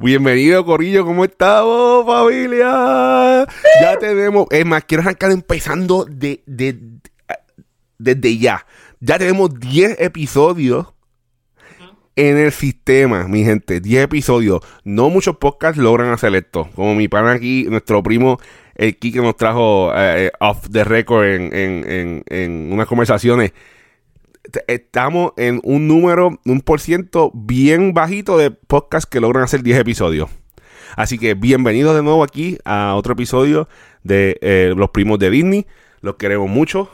Bienvenido, Corillo, ¿cómo estamos, familia? Ya tenemos, es más, quiero arrancar empezando de, de, desde ya. Ya tenemos 10 episodios en el sistema, mi gente. 10 episodios. No muchos podcasts logran hacer esto. Como mi pana aquí, nuestro primo, el Kike nos trajo eh, eh, off the record en, en, en, en unas conversaciones estamos en un número, un por ciento bien bajito de podcasts que logran hacer 10 episodios. Así que bienvenidos de nuevo aquí a otro episodio de eh, Los Primos de Disney. Los queremos mucho.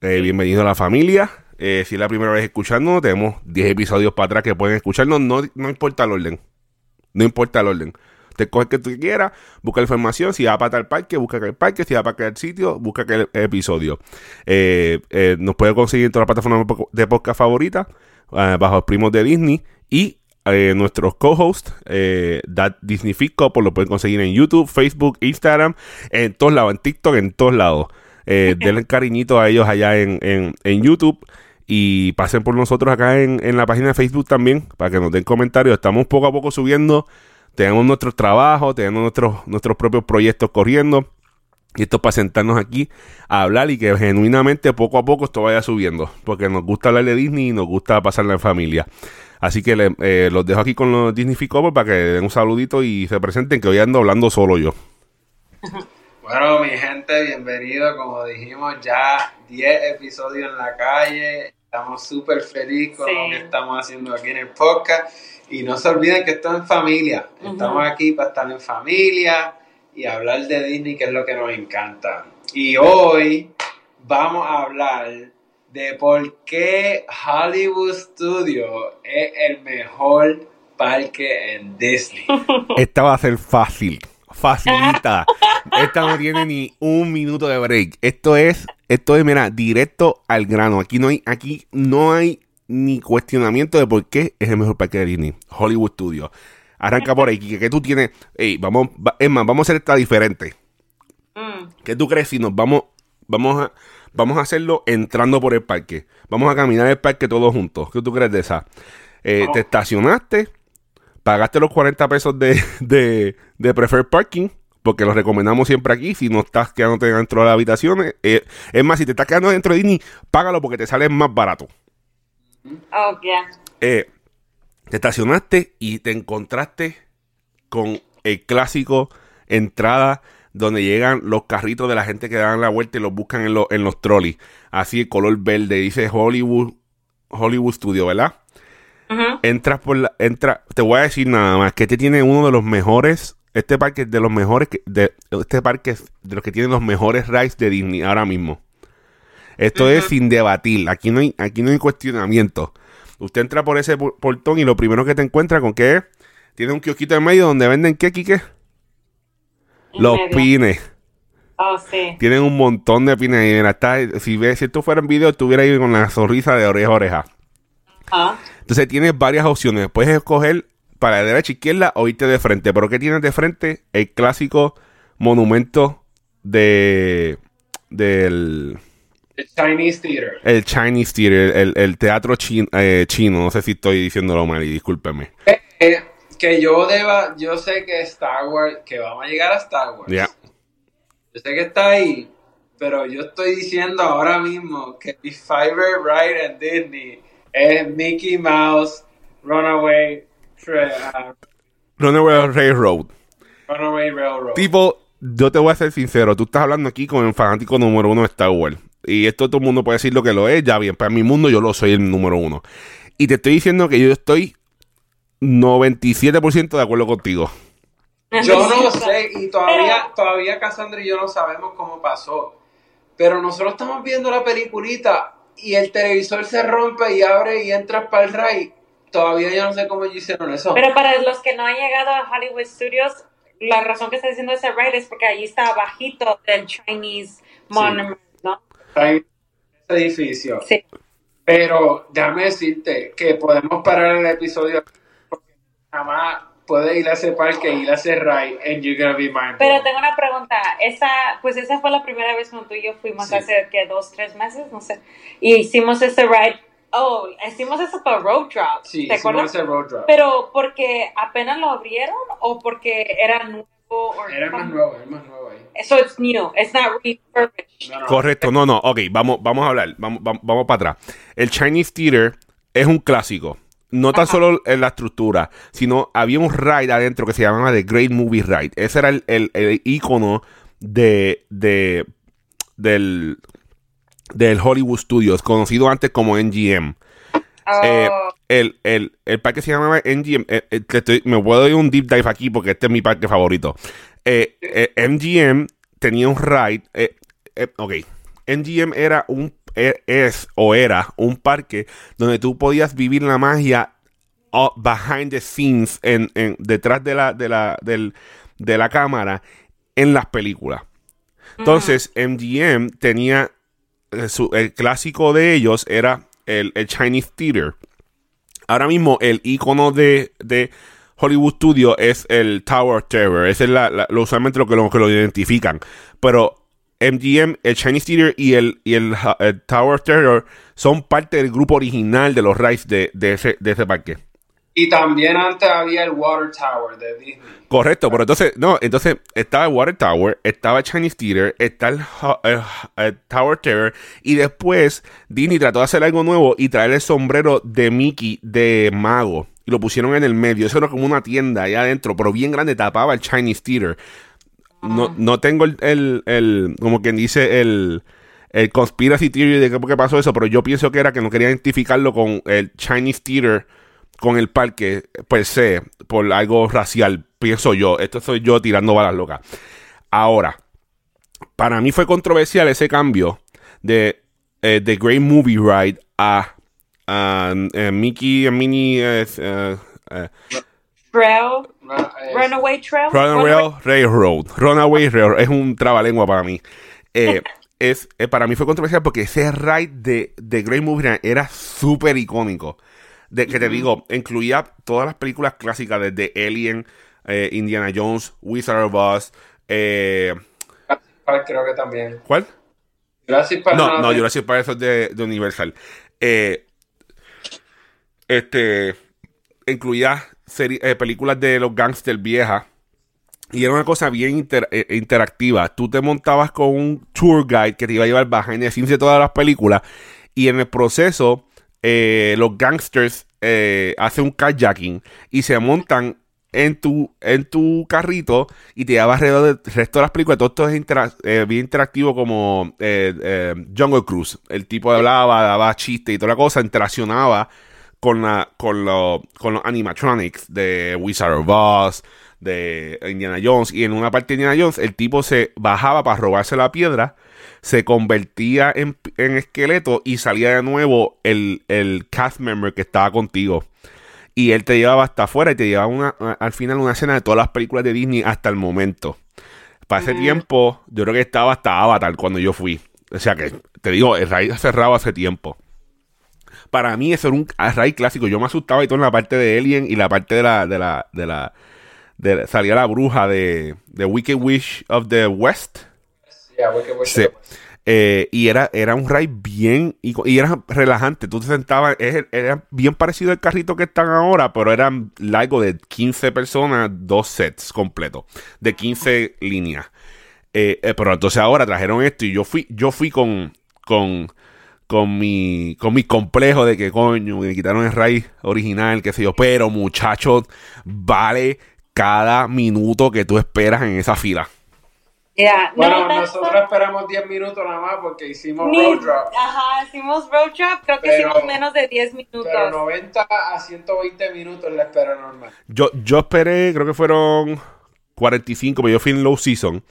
Eh, bienvenidos a la familia. Eh, si es la primera vez escuchando, tenemos 10 episodios para atrás que pueden escucharnos. No, no importa el orden. No importa el orden. Te coge que tú quieras, busca la información. Si va para tal parque, busca el parque. Si va para aquel sitio, busca aquel episodio. Eh, eh, nos puede conseguir en todas las plataformas de podcast favoritas, eh, bajo los primos de Disney. Y nuestros co-hosts, That Disney Fit Couple, lo pueden conseguir en YouTube, Facebook, Instagram, en todos lados, en TikTok, en todos lados. denle cariñito a ellos allá en, en, YouTube y pasen por nosotros acá en, en, la página de Facebook también para que nos den comentarios. Estamos poco a poco subiendo tenemos nuestros trabajos, tenemos nuestros, nuestros propios proyectos corriendo. Y esto es para sentarnos aquí a hablar y que genuinamente poco a poco esto vaya subiendo. Porque nos gusta hablar de Disney y nos gusta pasarla en familia. Así que eh, los dejo aquí con los Disney Ficover para que den un saludito y se presenten, que hoy ando hablando solo yo. Bueno, mi gente, bienvenido. Como dijimos, ya 10 episodios en la calle. Estamos súper felices con lo que estamos haciendo aquí en el podcast. Y no se olviden que esto es en familia. Estamos aquí para estar en familia y hablar de Disney, que es lo que nos encanta. Y hoy vamos a hablar de por qué Hollywood Studio es el mejor parque en Disney. Esta va a ser fácil, facilita. Esta no tiene ni un minuto de break. Esto es, esto es, mira, directo al grano. Aquí no hay, aquí no hay ni cuestionamiento de por qué es el mejor parque de Disney, Hollywood Studios. Arranca por ahí, que, tú tienes, hey, vamos, es más, vamos a hacer esta diferente. Mm. ¿Qué tú crees si nos vamos, vamos a, vamos a hacerlo entrando por el parque? Vamos a caminar el parque todos juntos. ¿Qué tú crees de esa? Eh, te estacionaste, pagaste los 40 pesos de, de, de Preferred Parking, porque los recomendamos siempre aquí. Si no estás quedándote dentro de las habitaciones, eh, es más, si te estás quedando dentro de Disney, págalo porque te sale más barato. Oh, eh, te estacionaste y te encontraste con el clásico entrada donde llegan los carritos de la gente que dan la vuelta y los buscan en, en los trolleys. Así el color verde, dice Hollywood, Hollywood Studio, ¿verdad? Entras por la, entra, te voy a decir nada más, que este tiene uno de los mejores, este parque es de los mejores, de, este parque es de los que tiene los mejores rides de Disney ahora mismo. Esto es sin debatir. Aquí no hay, aquí no hay cuestionamiento. Usted entra por ese portón y lo primero que te encuentra con qué es, tiene un kiosquito en medio donde venden qué, qué Los pines. Oh, sí. Tienen un montón de pines ahí. Mira, si ves, si esto fuera en video, estuviera ahí con la sonrisa de oreja a oreja. Entonces tienes varias opciones. Puedes escoger para la derecha, izquierda o irte de frente. Pero ¿qué tienes de frente? El clásico monumento de del el Chinese Theater. El Chinese Theater, el, teatro eh, chino, No sé si estoy diciéndolo mal y discúlpeme. Eh, eh, que yo deba, yo sé que Star Wars, que vamos a llegar a Star Wars. Ya. Yo sé que está ahí, pero yo estoy diciendo ahora mismo que mi favorite ride en Disney es Mickey Mouse Runaway uh, Runaway Railroad. Runaway Railroad. Tipo, yo te voy a ser sincero, tú estás hablando aquí con el fanático número uno de Star Wars. Y esto todo el mundo puede decir lo que lo es, ya bien, para mi mundo yo lo soy el número uno. Y te estoy diciendo que yo estoy 97% de acuerdo contigo. Yo no sé, y todavía, todavía Cassandra y yo no sabemos cómo pasó. Pero nosotros estamos viendo la peliculita y el televisor se rompe y abre y entra para el RAI. Todavía yo no sé cómo hicieron eso. Pero para los que no han llegado a Hollywood Studios, la razón que está diciendo ese ride es porque allí está bajito del Chinese Monument, ¿no? en ese edificio. Sí. Pero déjame decirte que podemos parar el episodio porque nada más puede ir a ese parque, ir a ese ride and you're gonna be mindful. Pero tengo una pregunta. Esa, pues esa fue la primera vez cuando tú y yo fuimos hace que dos, tres meses, no sé. Y hicimos ese ride. Oh, hicimos eso para road drop. Sí, hicimos ese road drop. Pero porque apenas lo abrieron o porque era nuevo? Era más nuevo, era más nuevo ahí. So it's new, it's not refurbished. Correcto, no, no, ok, vamos, vamos a hablar, vamos, vamos, vamos para atrás. El Chinese Theater es un clásico. No tan solo en la estructura, sino había un ride adentro que se llamaba The Great Movie Ride. Ese era el, el, el icono de, de, del, del Hollywood Studios, conocido antes como NGM. Eh, Oh, el, el, el parque se llamaba NGM. eh, eh, estoy- me puedo dar un deep dive aquí porque este es mi parque favorito. Eh, eh, MGM tenía un ride. eh, ok. MGM era un. es o era un parque donde tú podías vivir la magia behind the scenes, en, en- detrás de la, de, la, del- de la cámara, en las películas. Entonces, MGM tenía. su- el clásico de ellos era el, el Chinese Theater. Ahora mismo, el icono de, de Hollywood Studio es el Tower Terror. Ese es la, la- lo, usualmente lo que, lo que lo identifican. Pero MGM, el Chinese Theater y el, y el, el Tower Terror son parte del grupo original de los rides de, de ese, de ese parque. Y también antes había el Water Tower de Disney. Correcto, pero entonces, no, entonces estaba el Water Tower, estaba el Chinese Theater, está el, Ho- el- el Tower Terror, y después Disney trató de hacer algo nuevo y traer el sombrero de Mickey de mago. Y lo pusieron en el medio. Eso era como una tienda allá adentro, pero bien grande, tapaba el Chinese Theater. No, no tengo el, el, el- como quien dice, el, el conspiracy theory de qué por qué pasó eso, pero yo pienso que era que no quería identificarlo con el Chinese Theater, con el parque per se, por algo racial, pienso yo. Esto soy yo tirando balas locas. Ahora, para mí fue controversial ese cambio de eh, The Great Movie Ride a, a, eh, Mickey and Minnie eh, eh, eh, Runaway Trail. Runaway Railroad. Runaway Railroad. Es un trabalengua para mí. Eh, es, eh, para mí fue controversial porque ese ride de, de Great Movie Ride era súper icónico. De, que te digo, incluía todas las películas clásicas desde Alien, eh, Indiana Jones, Wizard of Oz. eh, Park creo que también. ¿Cuál? Jurassic Park No, no, Jurassic Park eso es de, de Universal. Eh, este incluía eh, películas de los gangsters viejas. Y era una cosa bien inter- eh, interactiva. Tú te montabas con un tour guide que te iba a llevar behind the scenes de todas las películas. Y en el proceso, eh, los gangsters eh, hacen un kayaking y se montan en tu, en tu carrito y te lleva alrededor del resto de las películas. Todo esto es eh, bien interactivo como eh, Jungle Cruise. El tipo hablaba, daba chistes y toda la cosa, interaccionaba con, la, con los animatronics de Wizard of Oz, de Indiana Jones. Y en una parte de Indiana Jones, el tipo se bajaba para robarse la piedra, se convertía en, en esqueleto y salía de nuevo el, el cast member que estaba contigo. Y él te llevaba hasta afuera y te llevaba una, al final una escena de todas las películas de Disney hasta el momento. Para ese tiempo, yo creo que estaba hasta Avatar cuando yo fui. O sea que, te digo, el raid cerrado hace tiempo. Para mí eso era un raid clásico. Yo me asustaba y todo en la parte de Alien y la parte de la... De la, de la de- salía la bruja de, de Wicked Wish of the West. Yeah, Wicked Wish Sí. Eh, y era, era un ride bien y, y era relajante. Tú te sentabas, era bien parecido al carrito que están ahora, pero eran largo de 15 personas, dos sets completos, de 15 líneas. Eh, eh, pero entonces ahora trajeron esto y yo fui, yo fui con, con, con mi, con mi complejo de que coño, me quitaron el ride original, qué sé yo. Pero muchachos, vale cada minuto que tú esperas en esa fila. Yeah. Bueno, no, nosotros esperamos 10 minutos nada más porque hicimos ni- road drop. Ajá, hicimos road trip, creo que Pero- hicimos menos de 10 minutos. Pero 90 a 120 minutos la espera normal. Yo, yo esperé, creo que fueron 45, pero yo fui en low season.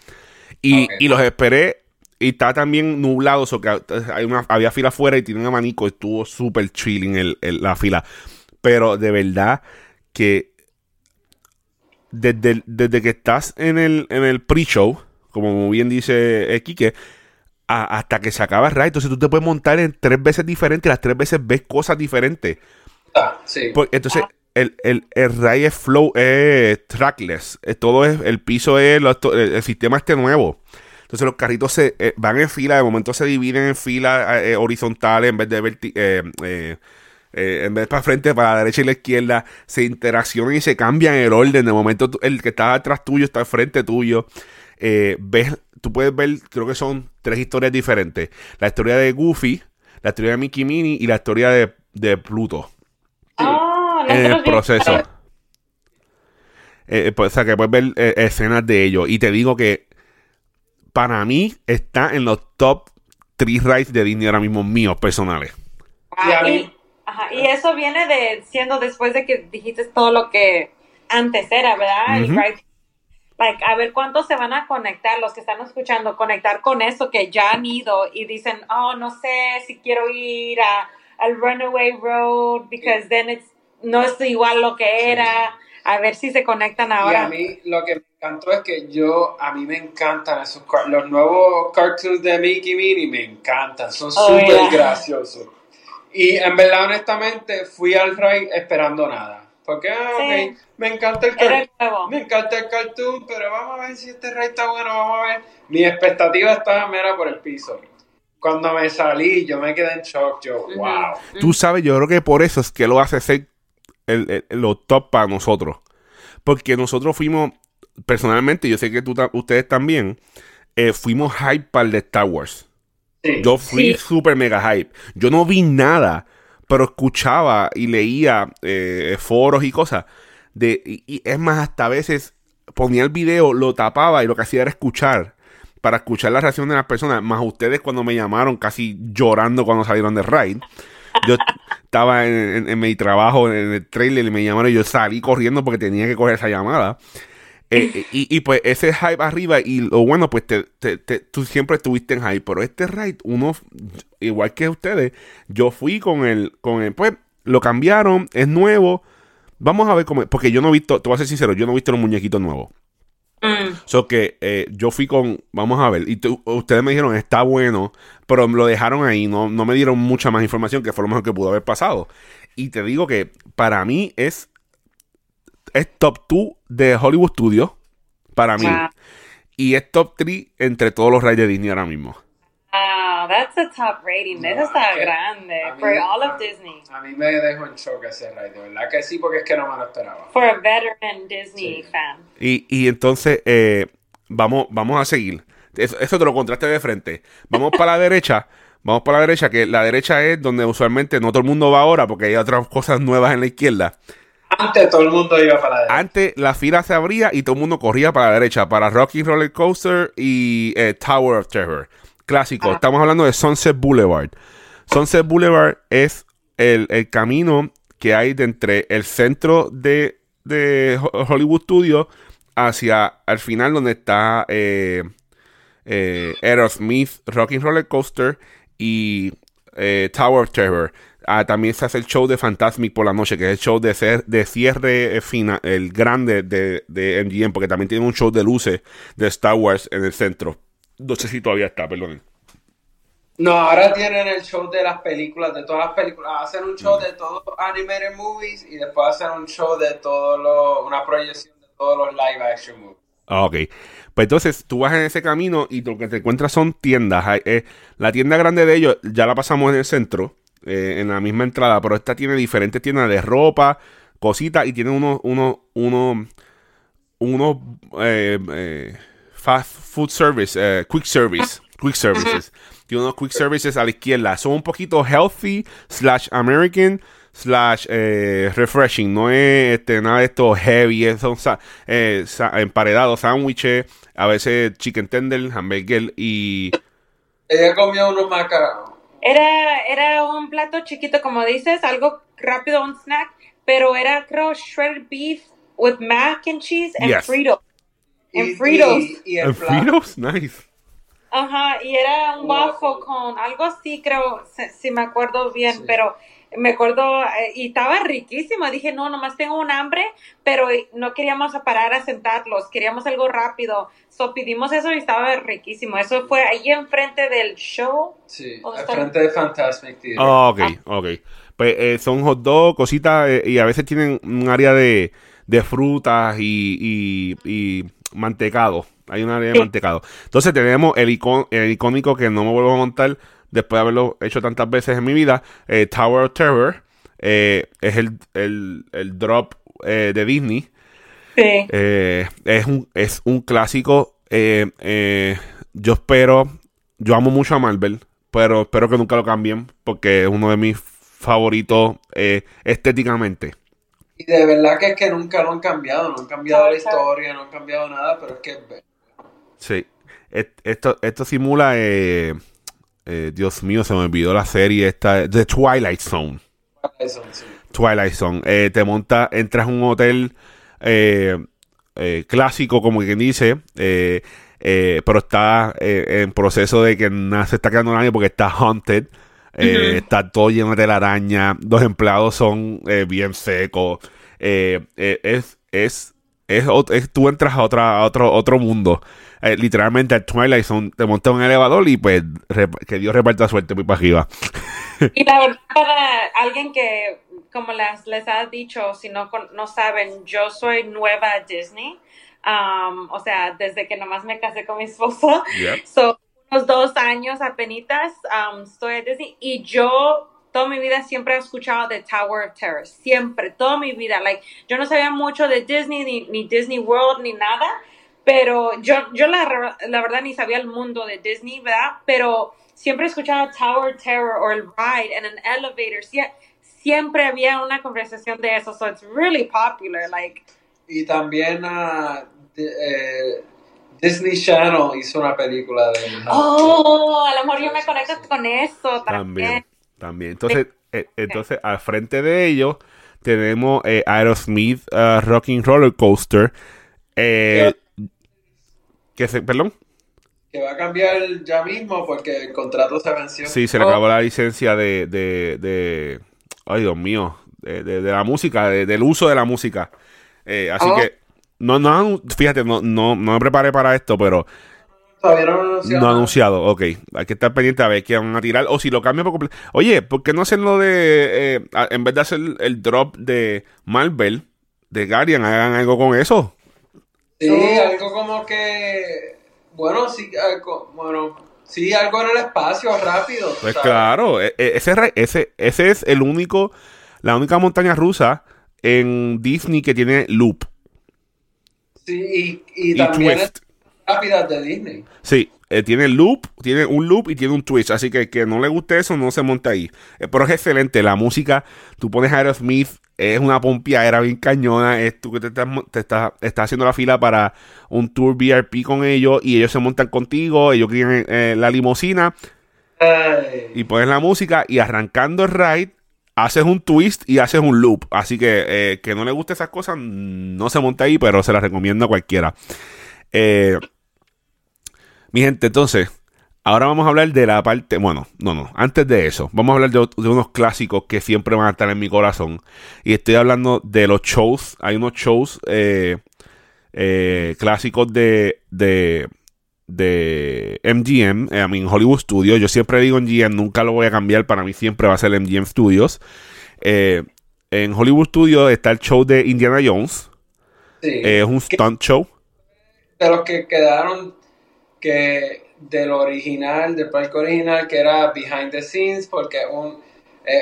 Y, y los esperé. Y estaba también nublado, so que hay una, había fila afuera y tiene un abanico. Estuvo súper chilling el, el- la fila. Pero de verdad que desde, desde que estás en el, en el pre-show, como bien dice eh, Quique, a- hasta que se acaba el ride, entonces tú te puedes montar en tres veces diferentes. Las tres veces ves cosas diferentes. Ah, sí. Pues, entonces, el, el, el RAI es flow, es trackless. Todo es, el piso es, lo- el, el sistema este nuevo. Entonces los carritos se eh, van en fila, de momento se dividen en fila eh, horizontales en vez de verti- eh, en vez para frente, para la derecha y la izquierda, se interaccionan y se cambian el orden. De momento, el que está atrás tuyo está al frente tuyo. Eh, ves, tú puedes ver, creo que son tres historias diferentes: la historia de Goofy, la historia de Mickey Minnie y la historia de, Pluto. Ah, en el proceso. Eh, pues, o sea, que puedes ver escenas de ellos. Y te digo que para mí está en los top 3 rides de Disney ahora mismo míos personales. Ah, y, Ajá, y eso viene de siendo después de que dijiste todo lo que antes era, ¿verdad? El like, a ver cuántos se van a conectar, los que están escuchando, conectar con eso que ya han ido y dicen, oh, no sé si quiero ir a, al Runaway Road, because then it's, no es igual lo que era. A ver si se conectan ahora. Y a mí lo que me encantó es que yo, a mí me encantan esos, los nuevos cartoons de Mickey Minnie, me encantan, son oh, súper graciosos. Y en verdad, honestamente, fui al ride esperando nada. Porque, ah, me encanta el cartoon. Me encanta el cartoon, pero vamos a ver si este ride está bueno, vamos a ver. Mi expectativa estaba mera por el piso. Cuando me salí, yo me quedé en shock. Yo, wow. Tú sabes, yo creo que por eso es que lo hace ser el, lo top para nosotros. Porque nosotros fuimos, personalmente, yo sé que tú, ustedes también, eh, fuimos hype para el de Star Wars. Yo fui super mega hype. Yo no vi nada, pero escuchaba y leía eh, foros y cosas. De, y, es más, hasta a veces ponía el video, lo tapaba y lo que hacía era escuchar. Para escuchar la reacción de las personas. Más ustedes cuando me llamaron casi llorando cuando salieron de Ride. Yo estaba en, mi trabajo en el trailer y me llamaron y yo salí corriendo porque tenía que coger esa llamada. Eh, eh, y, pues ese hype arriba, y lo bueno, pues te, tú siempre estuviste en hype, pero este ride, uno, igual que ustedes, yo fui con el, con el, pues lo cambiaron, es nuevo, vamos a ver cómo, porque yo no he visto, te voy a ser sincero, yo no he visto los muñequitos nuevos. Mm. So que eh, yo fui con, vamos a ver, y ustedes me dijeron, está bueno, pero lo dejaron ahí, no, no me dieron mucha más información, que fue lo mejor que pudo haber pasado. Y te digo que para mí es es top 2 de Hollywood Studios para mí. Y es top 3 entre todos los reyes de Disney ahora mismo. Wow, that's a top rating. Eso está grande. For all of Disney. A mí me dejó en shock ese raid, de verdad que sí, porque es que no me lo esperaba. For a veteran Disney fan. Y, y entonces, eh, vamos, vamos a seguir. Eso, eso te lo contraste de frente. Vamos para la derecha. Vamos para la derecha, que la derecha es donde usualmente no todo el mundo va ahora, porque hay otras cosas nuevas en la izquierda. Antes todo el mundo iba para la derecha. Antes la fila se abría y todo el mundo corría para la derecha, para Rocky Roller Coaster y eh, Tower of Terror. Clásico. Ah. Estamos hablando de Sunset Boulevard. Sunset Boulevard es el, camino que hay de entre el centro de, Hollywood Studios hacia al final donde está eh, eh, Aerosmith, Rocky Roller Coaster y Tower of Terror. Ah, también se hace el show de Fantasmic por la noche, que es el show de, ser, de cierre eh, final, el grande de, de MGM, porque también tiene un show de luces de Star Wars en el centro. No sé si todavía está, perdón. No, ahora tienen el show de las películas, de todas las películas. Hacen un show mm. de todos los animated movies y después hacen un show de todos los, una proyección de todos los live action movies. Ah, ok. Pues entonces tú vas en ese camino y lo que te encuentras son tiendas. Eh, la tienda grande de ellos ya la pasamos en el centro. Eh, en la misma entrada, pero esta tiene diferentes tiendas de ropa, cositas, y tiene unos, uno uno unos eh, eh, fast food service, quick service, quick services. Tiene unos quick services a la izquierda. Son un poquito healthy, slash American, slash refreshing. No es este, nada de esto heavy, son emparedados, sándwiches, a veces chicken tender, hamburger y... Ella comió unos macarrones era, era un plato chiquito, como dices, algo rápido, un snack, pero era, creo, shredded beef with mac and cheese and yes. Fritos. And Fritos. Y, y, Fritos, nice. Ajá, y era un waffle con algo así, creo, si, me acuerdo bien, pero me acuerdo, eh, y estaba riquísimo. Dije, no, nomás tengo un hambre, pero no queríamos parar a sentarlos, queríamos algo rápido. So pedimos eso y estaba riquísimo. Eso fue ahí enfrente del show. Sí, enfrente de Fantasmic Theater. Oh, ok, ok. Pues eh, son hot dogs, cositas, eh, y a veces tienen un área de, de frutas y, y, mantecado. Hay un área de mantecado. Entonces tenemos el, el icónico que no me vuelvo a montar después de haberlo hecho tantas veces en mi vida, eh, Tower of Terror. es el, el, el drop de Disney. Sí. es, un, es un clásico. yo espero, yo amo mucho a Marvel, pero espero que nunca lo cambien porque es uno de mis favoritos estéticamente. Y de verdad que es que nunca lo han cambiado, no han cambiado la historia, no han cambiado nada, pero es que... Sí, esto, esto simula, eh, eh, Dios mío, se me olvidó la serie esta, The Twilight Zone. Twilight Zone, sí. Twilight Zone. Eh, te monta, entras a un hotel clásico, como quien dice, pero está en proceso de que nada se está quedando nadie porque está haunted. Está todo lleno de telaraña. Los empleados son bien secos. es, es, es, tú entras a, otra, a otro, otro mundo. Eh, literalmente al Twilight Zone te montas un elevador y pues que Dios reparta suerte muy para arriba. y la verdad, para alguien que, como les, les ha dicho, si no, no saben, yo soy nueva a Disney. Um, o sea, desde que nomás me casé con mi esposo. son unos dos años apenas um, estoy a Disney y yo toda mi vida siempre he escuchado de Tower of Terror, siempre, toda mi vida, like, yo no sabía mucho de Disney, ni, ni Disney World, ni nada, pero yo, yo la, la, verdad ni sabía el mundo de Disney, ¿verdad? Pero siempre escuchaba Tower Terror o el ride en an elevator. siempre había una conversación de eso, so it's really popular, like. Y también uh, eh, Disney Channel hizo una película de. Oh, a lo mejor yo me conecto con eso también. También. Entonces, eh, entonces al frente de ellos tenemos eh, Aerosmith uh, Rocking Roller Coaster. Eh, que se, perdón. Que va a cambiar ya mismo porque el contrato se venció. Sí, se le acabó la licencia de, de, de ay Dios mío, de, de, la música, del uso de la música. Eh, así oh. que, no, no, fíjate, no, no, no me preparé para esto, pero Todavía no anunciado. No anunciado, ok. Hay que estar pendiente a ver qué van a tirar. O si lo cambian por completo. Oye, ¿por qué no hacen lo de. Eh, en vez de hacer el drop de Marvel, de Guardian, hagan algo con eso? Sí, algo como que. Bueno, sí, algo, bueno, sí, algo en el espacio rápido. Pues claro, e, e, ese, ese, ese es el único, la única montaña rusa en Disney que tiene loop. Sí, y, también rápidas de Disney. Sí, eh, tiene loop, tiene un loop y tiene un twist. Así que que no le guste eso, no se monta ahí. Eh, pero es excelente. La música, tú pones Aerosmith, es una era bien cañona. Es tú que te estás, te estás, haciendo la fila para un tour VIP con ellos y ellos se montan contigo. Ellos quieren eh, la limosina y pones la música y arrancando el ride. Haces un twist y haces un loop. Así que eh, que no le guste esas cosas, no se monta ahí, pero se las recomiendo a cualquiera. Mi gente, entonces, Ahora vamos a hablar de la parte, bueno, no, no, antes de eso, vamos a hablar de, unos clásicos que siempre van a estar en mi corazón. Y estoy hablando de los shows, hay unos shows eh, eh, clásicos de, de, de MGM, eh, I mean, Hollywood Studios. Yo siempre digo MGM, nunca lo voy a cambiar, para mí siempre va a ser MGM Studios. en Hollywood Studios está el show de Indiana Jones. Sí. es un stunt show. De los que quedaron que del original, del parque original, que era Behind the Scenes, porque un,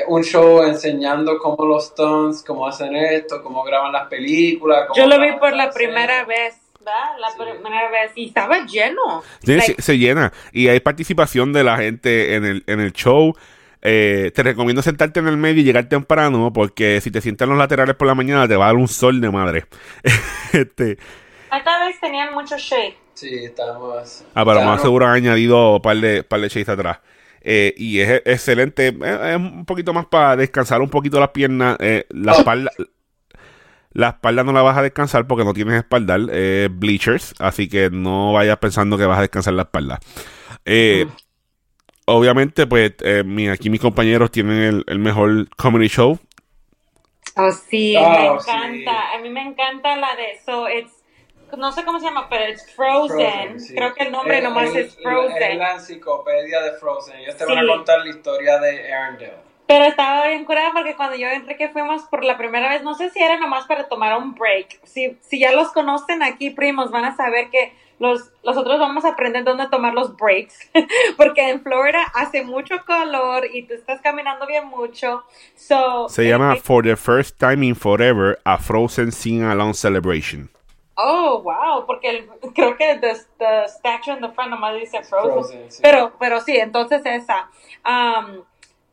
un show enseñando cómo los stunts, cómo hacen esto, cómo graban las películas. Yo lo vi por la primera vez. ¿verdad? La primera vez y estaba lleno. se, llena y hay participación de la gente en el, en el show. Eh, te recomiendo sentarte en el medio y llegar temprano porque si te sientas en los laterales por la mañana te va a dar un sol de madre. este, Esta vez tenían mucho shade. Sí, estamos. Ah, pero más seguro han añadido un par de, par de atrás. Eh, y es excelente. Es, un poquito más para descansar un poquito las piernas. Eh, la espalda. La espalda no la vas a descansar porque no tienes espaldar, bleachers, así que no vayas pensando que vas a descansar la espalda. Eh, obviamente, pues aquí mis compañeros tienen el, mejor comedy show. Oh, sí, me oh, encanta. A mí me encanta la de So It's no sé cómo se llama, pero es Frozen. Creo que el nombre nomás es Frozen. Es la enciclopedia de Frozen. Ellos te van a contar la historia de Arendelle. Pero estaba bien curada porque cuando yo y Enrique fuimos por la primera vez, no sé si era nomás para tomar un break. Si, si ya los conocen aquí, primos, van a saber que los, nosotros vamos a aprender dónde tomar los breaks, porque en Florida hace mucho calor y tú estás caminando bien mucho. So, Se llama For the First Time in Forever, a Frozen Sing Along Celebration. Oh, wow, porque creo que the, the statue in the front nomás dice Frozen. Pero, pero sí, entonces esa. Um,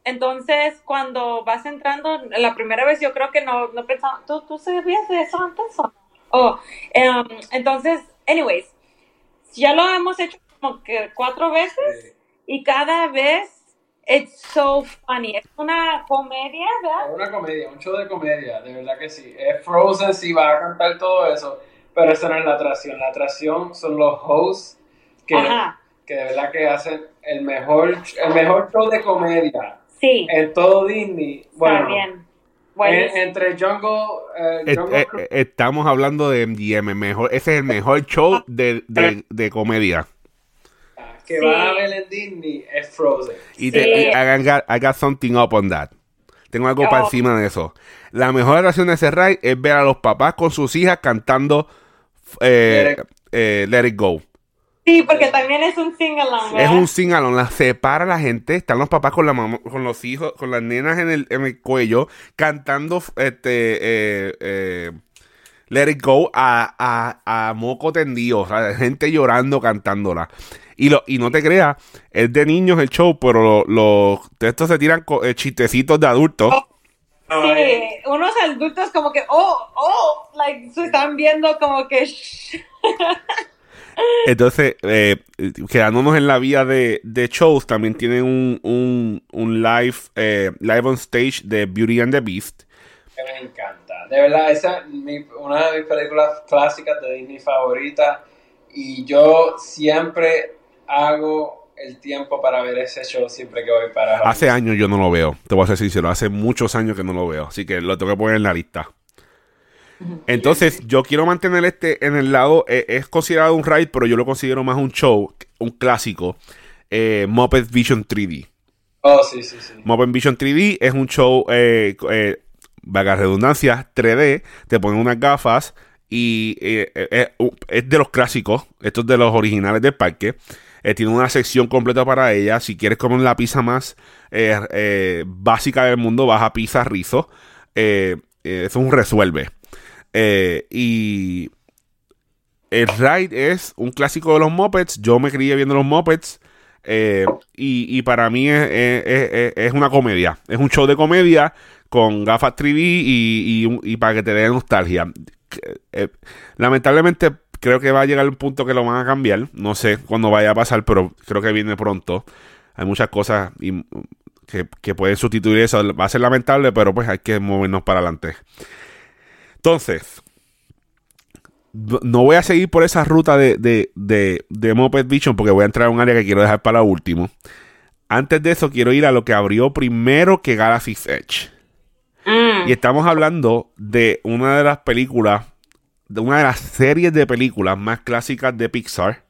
entonces, cuando vas entrando, la primera vez yo creo que no, no pensaba, ¿tú, tú sabías de eso antes o Oh, um, entonces, anyways, ya lo hemos hecho como que cuatro veces y cada vez it's so funny. Es una comedia, ¿verdad? Es una comedia, un show de comedia, de verdad que sí. Es Frozen, sí va a cantar todo eso, pero eso no es la atracción. La atracción son los hosts que, que de verdad que hacen el mejor, el mejor show de comedia. Sí. En todo Disney. Bueno, entre Jungle, eh, eh, eh, estamos hablando de MGM, mejor, ese es el mejor show de, de, de comedia. Que va a ver en Disney es Frozen. Y, te, I, got, something up on that. Tengo algo para oh. encima de eso. La mejor atracción de ese ride es ver a los papás con sus hijas cantando Let It Go. Sí, porque también es un sing-along. Es un sing-along. La separa la gente. Están los papás con la con los hijos, con las nenas en el, en el cuello, cantando este eh, eh, Let It Go a, a, a moco tendido. O sea, gente llorando cantándola. Y, lo, y no te creas, es de niños el show, pero los textos se tiran con, eh, chistecitos de adultos. Oh, sí, unos adultos como que, oh, oh, like, se están viendo como que... Entonces, eh, quedándonos en la vía de, shows, también tienen un, un, live, eh, live on stage de Beauty and the Beast. me encanta. De verdad, esa es una de mis películas clásicas de Disney favorita. Y yo siempre hago el tiempo para ver ese show siempre que voy para. Hace años yo no lo veo, te voy a ser sincero. Hace muchos años que no lo veo. Así que lo tengo que poner en la lista. Entonces, yo quiero mantener este en el lado, eh, es considerado un ride, pero yo lo considero más un show, un clásico, eh, Muppet Vision 3D. Oh, sí, sí, sí. Muppet Vision 3D es un show, eh, eh vaga redundancia, 3D, te ponen unas gafas y es de los clásicos, estos de los originales del parque. Tiene una sección completa para ella. Si quieres comer la pizza más básica del mundo, vas a Pizza Rizo. eso es un resuelve. Eh, y el ride es un clásico de los Muppets. Yo me crié viendo los Muppets. Eh, y, para mí es, una comedia. Es un show de comedia con gafas 3D y, para que te dé nostalgia. Eh, lamentablemente creo que va a llegar un punto que lo van a cambiar. No sé cuándo vaya a pasar, pero creo que viene pronto. Hay muchas cosas que, que pueden sustituir eso. Va a ser lamentable, pero pues hay que movernos para adelante. Entonces, no voy a seguir por esa ruta de, de, de, Moped Vision porque voy a entrar a un área que quiero dejar para último. Antes de eso, quiero ir a lo que abrió primero que Galaxy's Edge. Mm. Y estamos hablando de una de las películas, de una de las series de películas más clásicas de Pixar.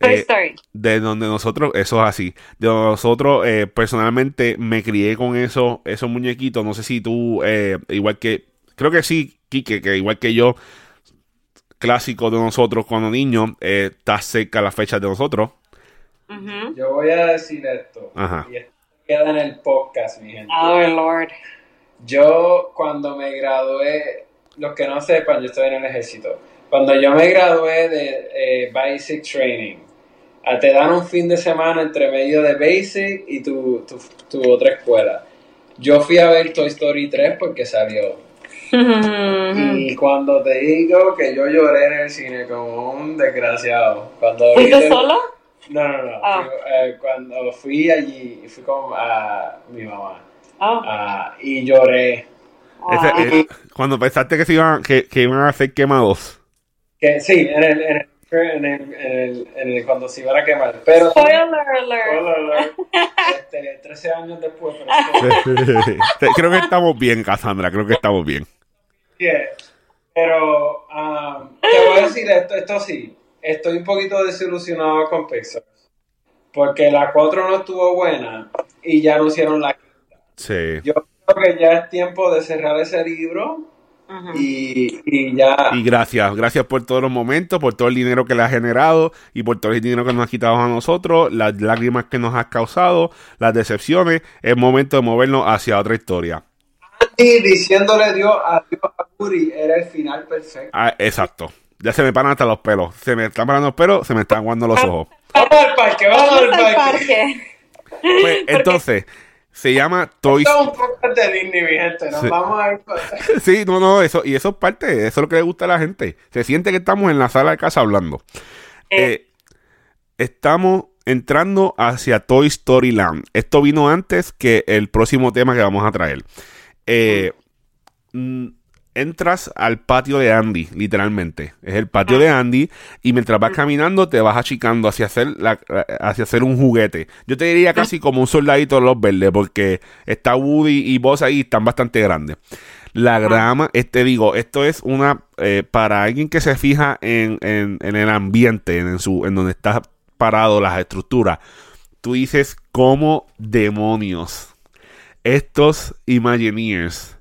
Eh, de donde nosotros, eso es así, de nosotros eh, personalmente me crié con eso, esos muñequitos. No sé si tú, eh, igual que, creo que sí, Quique, que igual que yo, clásico de nosotros cuando niños, eh, está cerca la fecha de nosotros. Yo voy a decir esto. Y esto queda en el podcast, mi gente. Oh, Lord. Yo, cuando me gradué, los que no sepan, yo estoy en el ejército. Cuando yo me gradué de eh, Basic Training, te dan un fin de semana entre medio de Basic y tu, tu, tu otra escuela. Yo fui a ver Toy Story 3 porque salió y cuando te digo que yo lloré en el cine como un desgraciado. Cuando ¿Fuiste solo? No, no, no. Ah. Eh, cuando fui allí, fui con a mi mamá. Oh. y lloré. Eh, cuando pensaste que, se iban, que, que, iban a ser quemados. Que, sí, en el, en el en el, en, el, cuando se iban a quemar. Pero, spoiler alert. Spoiler alert. Este, 13 años después. creo que estamos bien, Cassandra. Creo que estamos bien. Pero um, te voy a decir esto, esto sí. Estoy un poquito desilusionado con Pixar. Porque la 4 no estuvo buena y ya no hicieron la quinta. Sí. Yo que ya es tiempo de cerrar ese libro y, ya. Y gracias, gracias por todos los momentos, por todo el dinero que le has generado y por todo el dinero que nos has quitado a nosotros, las lágrimas que nos has causado, las decepciones. Es momento de movernos hacia otra historia. Y diciéndole Dios a Dios a Puri era el final perfecto. Ah, exacto. Ya se me paran hasta los pelos. Se me están parando los pelos, se me están aguando los ojos. Vamos al parque, vamos, al parque. Pues, entonces, se llama Toy Story. un de Disney, mi gente. Nos vamos a ir Sí, no, no, eso, y eso es parte, eso es lo que le gusta a la gente. Se siente que estamos en la sala de casa hablando. Eh. Eh, estamos entrando hacia Toy Story Land. Esto vino antes que el próximo tema que vamos a traer. Eh, mm, entras al patio de Andy, literalmente. Es el patio de Andy y mientras vas caminando te vas achicando hacia hacer, hacia hacer un juguete. Yo te diría casi como un soldadito de los verdes porque está Woody y vos ahí están bastante grandes. La grama, este digo, esto es una eh, para alguien que se fija en, en, el ambiente, en, su, en donde está parado las estructuras. Tú dices, ¿cómo demonios estos Imagineers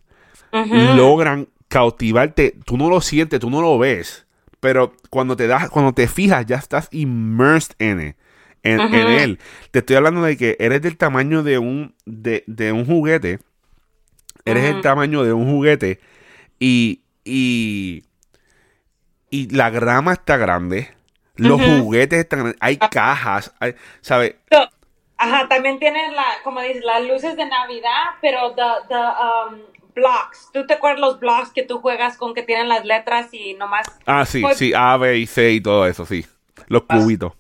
logran cautivarte, tú no lo sientes, tú no lo ves, pero cuando te das, cuando te fijas, ya estás immersed en, en, él. Te estoy hablando de que eres del tamaño de un, de, un juguete. Eres el tamaño de un juguete y, y, y la grama está grande. Los juguetes están grandes. Hay ah. cajas, ¿sabes? Ajá, también tienen la, como dices, las luces de Navidad, pero the, the, um, blocks. ¿Tú te acuerdas los blocks que tú juegas con que tienen las letras y nomás... Ah, sí, sí, A, B y C y todo eso, sí. Los ah. cubitos.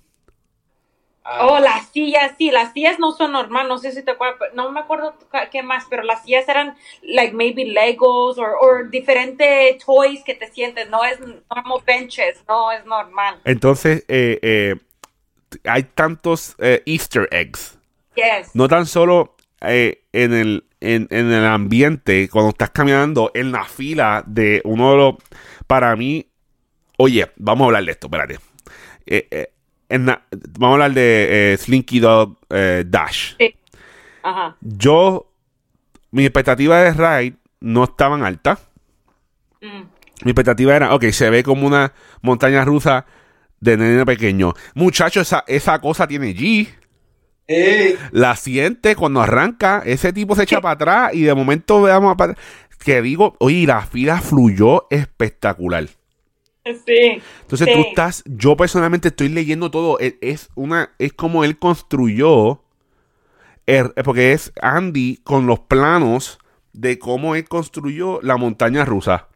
Oh, las sillas, sí, las sillas no son normales, no sé si te acuerdas, no me acuerdo qué más, pero las sillas eran like maybe Legos o diferentes toys que te sientes, no es normal benches, no es normal. Entonces, eh, eh, hay tantos eh, Easter eggs. Yes. No tan solo en el en, el ambiente, cuando estás caminando en la fila de uno de los. Para mí. Oye, vamos a hablar de esto, espérate. Eh, eh, vamos a hablar de eh, Slinky Dog Dash. Sí. Ajá. Yo. Mi expectativa de ride no estaban altas. Mm. Mi expectativa era, ok, se ve como una montaña rusa de nene pequeño. Muchacho, esa, esa cosa tiene G. La siente cuando arranca, ese tipo se echa para atrás y de momento veamos que digo, oye, la fila fluyó espectacular. Sí. Entonces tú estás, yo personalmente estoy leyendo todo, e, es una, es como él construyó, er, porque es Andy con los planos de cómo él construyó la montaña rusa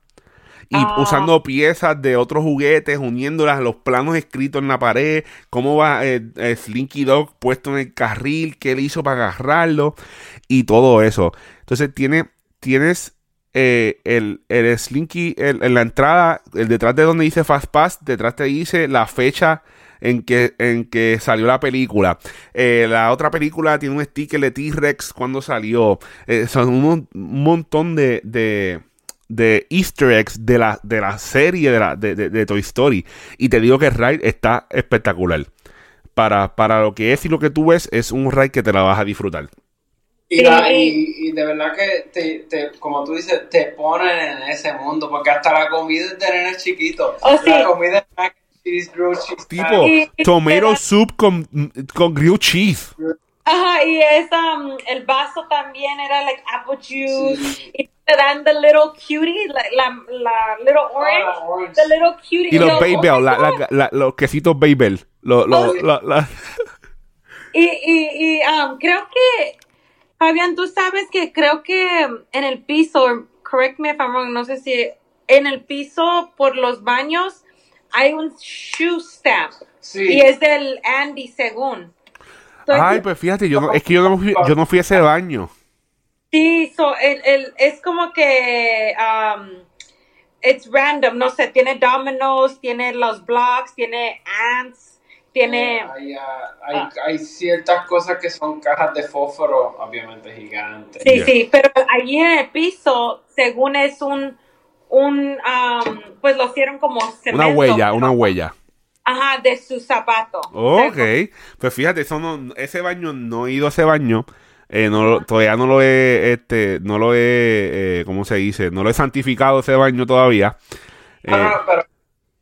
y ah. usando piezas de otros juguetes, uniéndolas a los planos escritos en la pared, cómo va eh, eh, Slinky Dog puesto en el carril, qué él hizo para agarrarlo y todo eso. Entonces tiene, tienes eh, el, el, Slinky en la entrada, el detrás de donde dice Fast Pass, detrás te dice la fecha en que, en que salió la película. la otra película tiene un sticker de T-Rex cuando salió. son un, montón de, de easter eggs de la, de la serie de, la, de, Toy Story. Y te digo que el ride está espectacular. Para, para lo que es y lo que tú ves, es un ride que te la vas a disfrutar. Y, y, de verdad que, te, te, como tú dices, te ponen en ese mundo, porque hasta la comida es de nenes chiquitos. Oh, la comida es mac and cheese, grilled cheese. Tipo, tomato soup con, con grilled cheese. Ajá, y es, um, el vaso también era like apple juice. Y te dan the little cutie, la, la, little ah, orange, orange, the little cutie. Y los Babel, la, la, los quesitos Babel. Los, los, oh, y, y, y um, creo que, Fabián, tú sabes que creo que en el piso, correct me if I'm wrong, no sé si en el piso por los baños hay un shoe stamp. Sí. Y es del Andy según. Ay, pues fíjate, yo no, es que yo no, fui, yo no fui a ese baño. Sí, so, el, el, es como que um, it's random, no sé, tiene dominoes, tiene los blocks, tiene ants, tiene... Hay, hay, ah. hay, ciertas cosas que son cajas de fósforo, obviamente gigantes. Sí, sí, pero allí en el piso, según es un, un um, pues lo hicieron como cemento. Una huella, una huella. Ajá, de su zapato. Ok. Pues fíjate, eso ese baño, no he ido a ese baño. Eh, no, todavía no lo he, este, no lo he, eh, ¿cómo se dice? No lo he santificado ese baño todavía. No, no, pero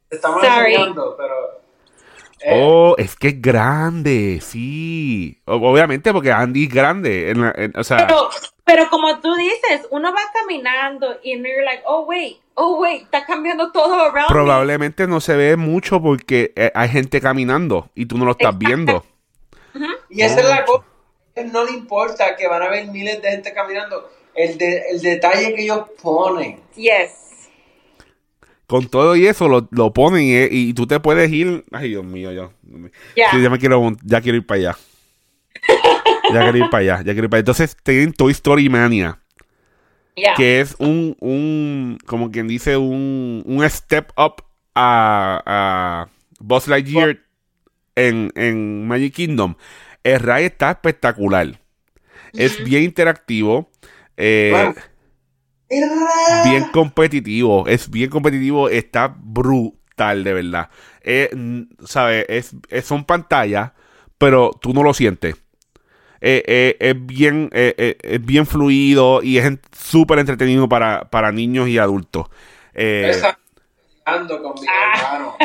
estamos enseñando, pero... Eh, oh, es que es grande, sí. Obviamente porque Andy es grande. o sea, pero, pero, como tú dices, uno va caminando y you're like, oh, wait, oh, wait, está cambiando todo around Probablemente no se ve mucho porque hay gente caminando y tú no lo estás viendo. Y esa es la cosa no le importa que van a haber miles de gente caminando. El, el detalle que ellos ponen. Yes. Con todo y eso lo, ponen y, tú te puedes ir. Ay, Dios mío, yo. ya me quiero, ya quiero ir para allá. Ya quiero ir para allá, ya quiero ir para allá. Entonces tienen Toy Story Mania. Que es un, un, como quien dice, un, un step up a, a Buzz Lightyear en, en Magic Kingdom. El ride está espectacular. Es bien interactivo. Eh, bien competitivo. Es bien competitivo. Está brutal, de verdad. Eh, ¿Sabes? Es, son pantallas, pero tú no lo sientes. Eh, es, bien, es bien fluido y es súper entretenido para, para, niños y adultos. con mi hermano.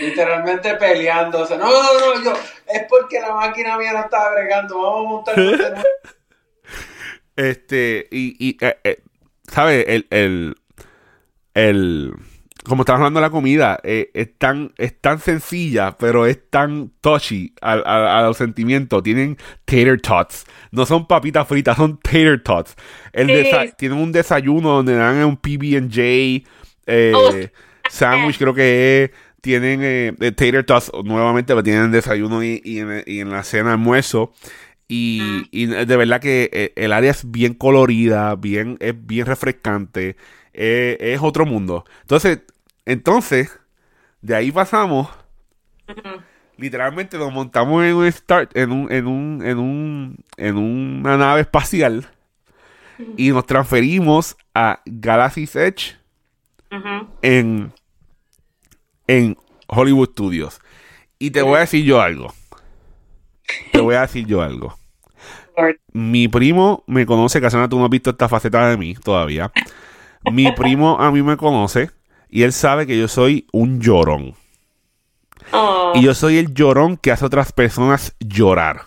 Literalmente peleándose. No, no, no, yo. Es porque la máquina mía no estaba bregando. Vamos a montar. este, y, y eh, eh, ¿sabes? El, el, el, como estamos hablando de la comida, eh, es, tan, es tan sencilla, pero es tan touchy a, los sentimientos. Tienen tater tots. No son papitas fritas, son tater tots. El tienen un desayuno donde dan un PB&J, eh, oh, sandwich creo que es tienen eh, tater tots nuevamente, lo tienen en desayuno y, en, la cena almuerzo. Y, de verdad que eh, el área es bien colorida, bien, es bien refrescante, eh, es otro mundo. Entonces, entonces, de ahí pasamos, literalmente nos montamos en un start, en un, en un, en un, en una nave espacial y nos transferimos a Galaxy's Edge en en Hollywood Studios. Y te voy a decir yo algo. Te voy a decir yo algo. Mi primo me conoce, Casana, tú no has visto esta faceta de mí todavía. Mi primo a mí me conoce y él sabe que yo soy un llorón. Oh. Y yo soy el llorón que hace a otras personas llorar.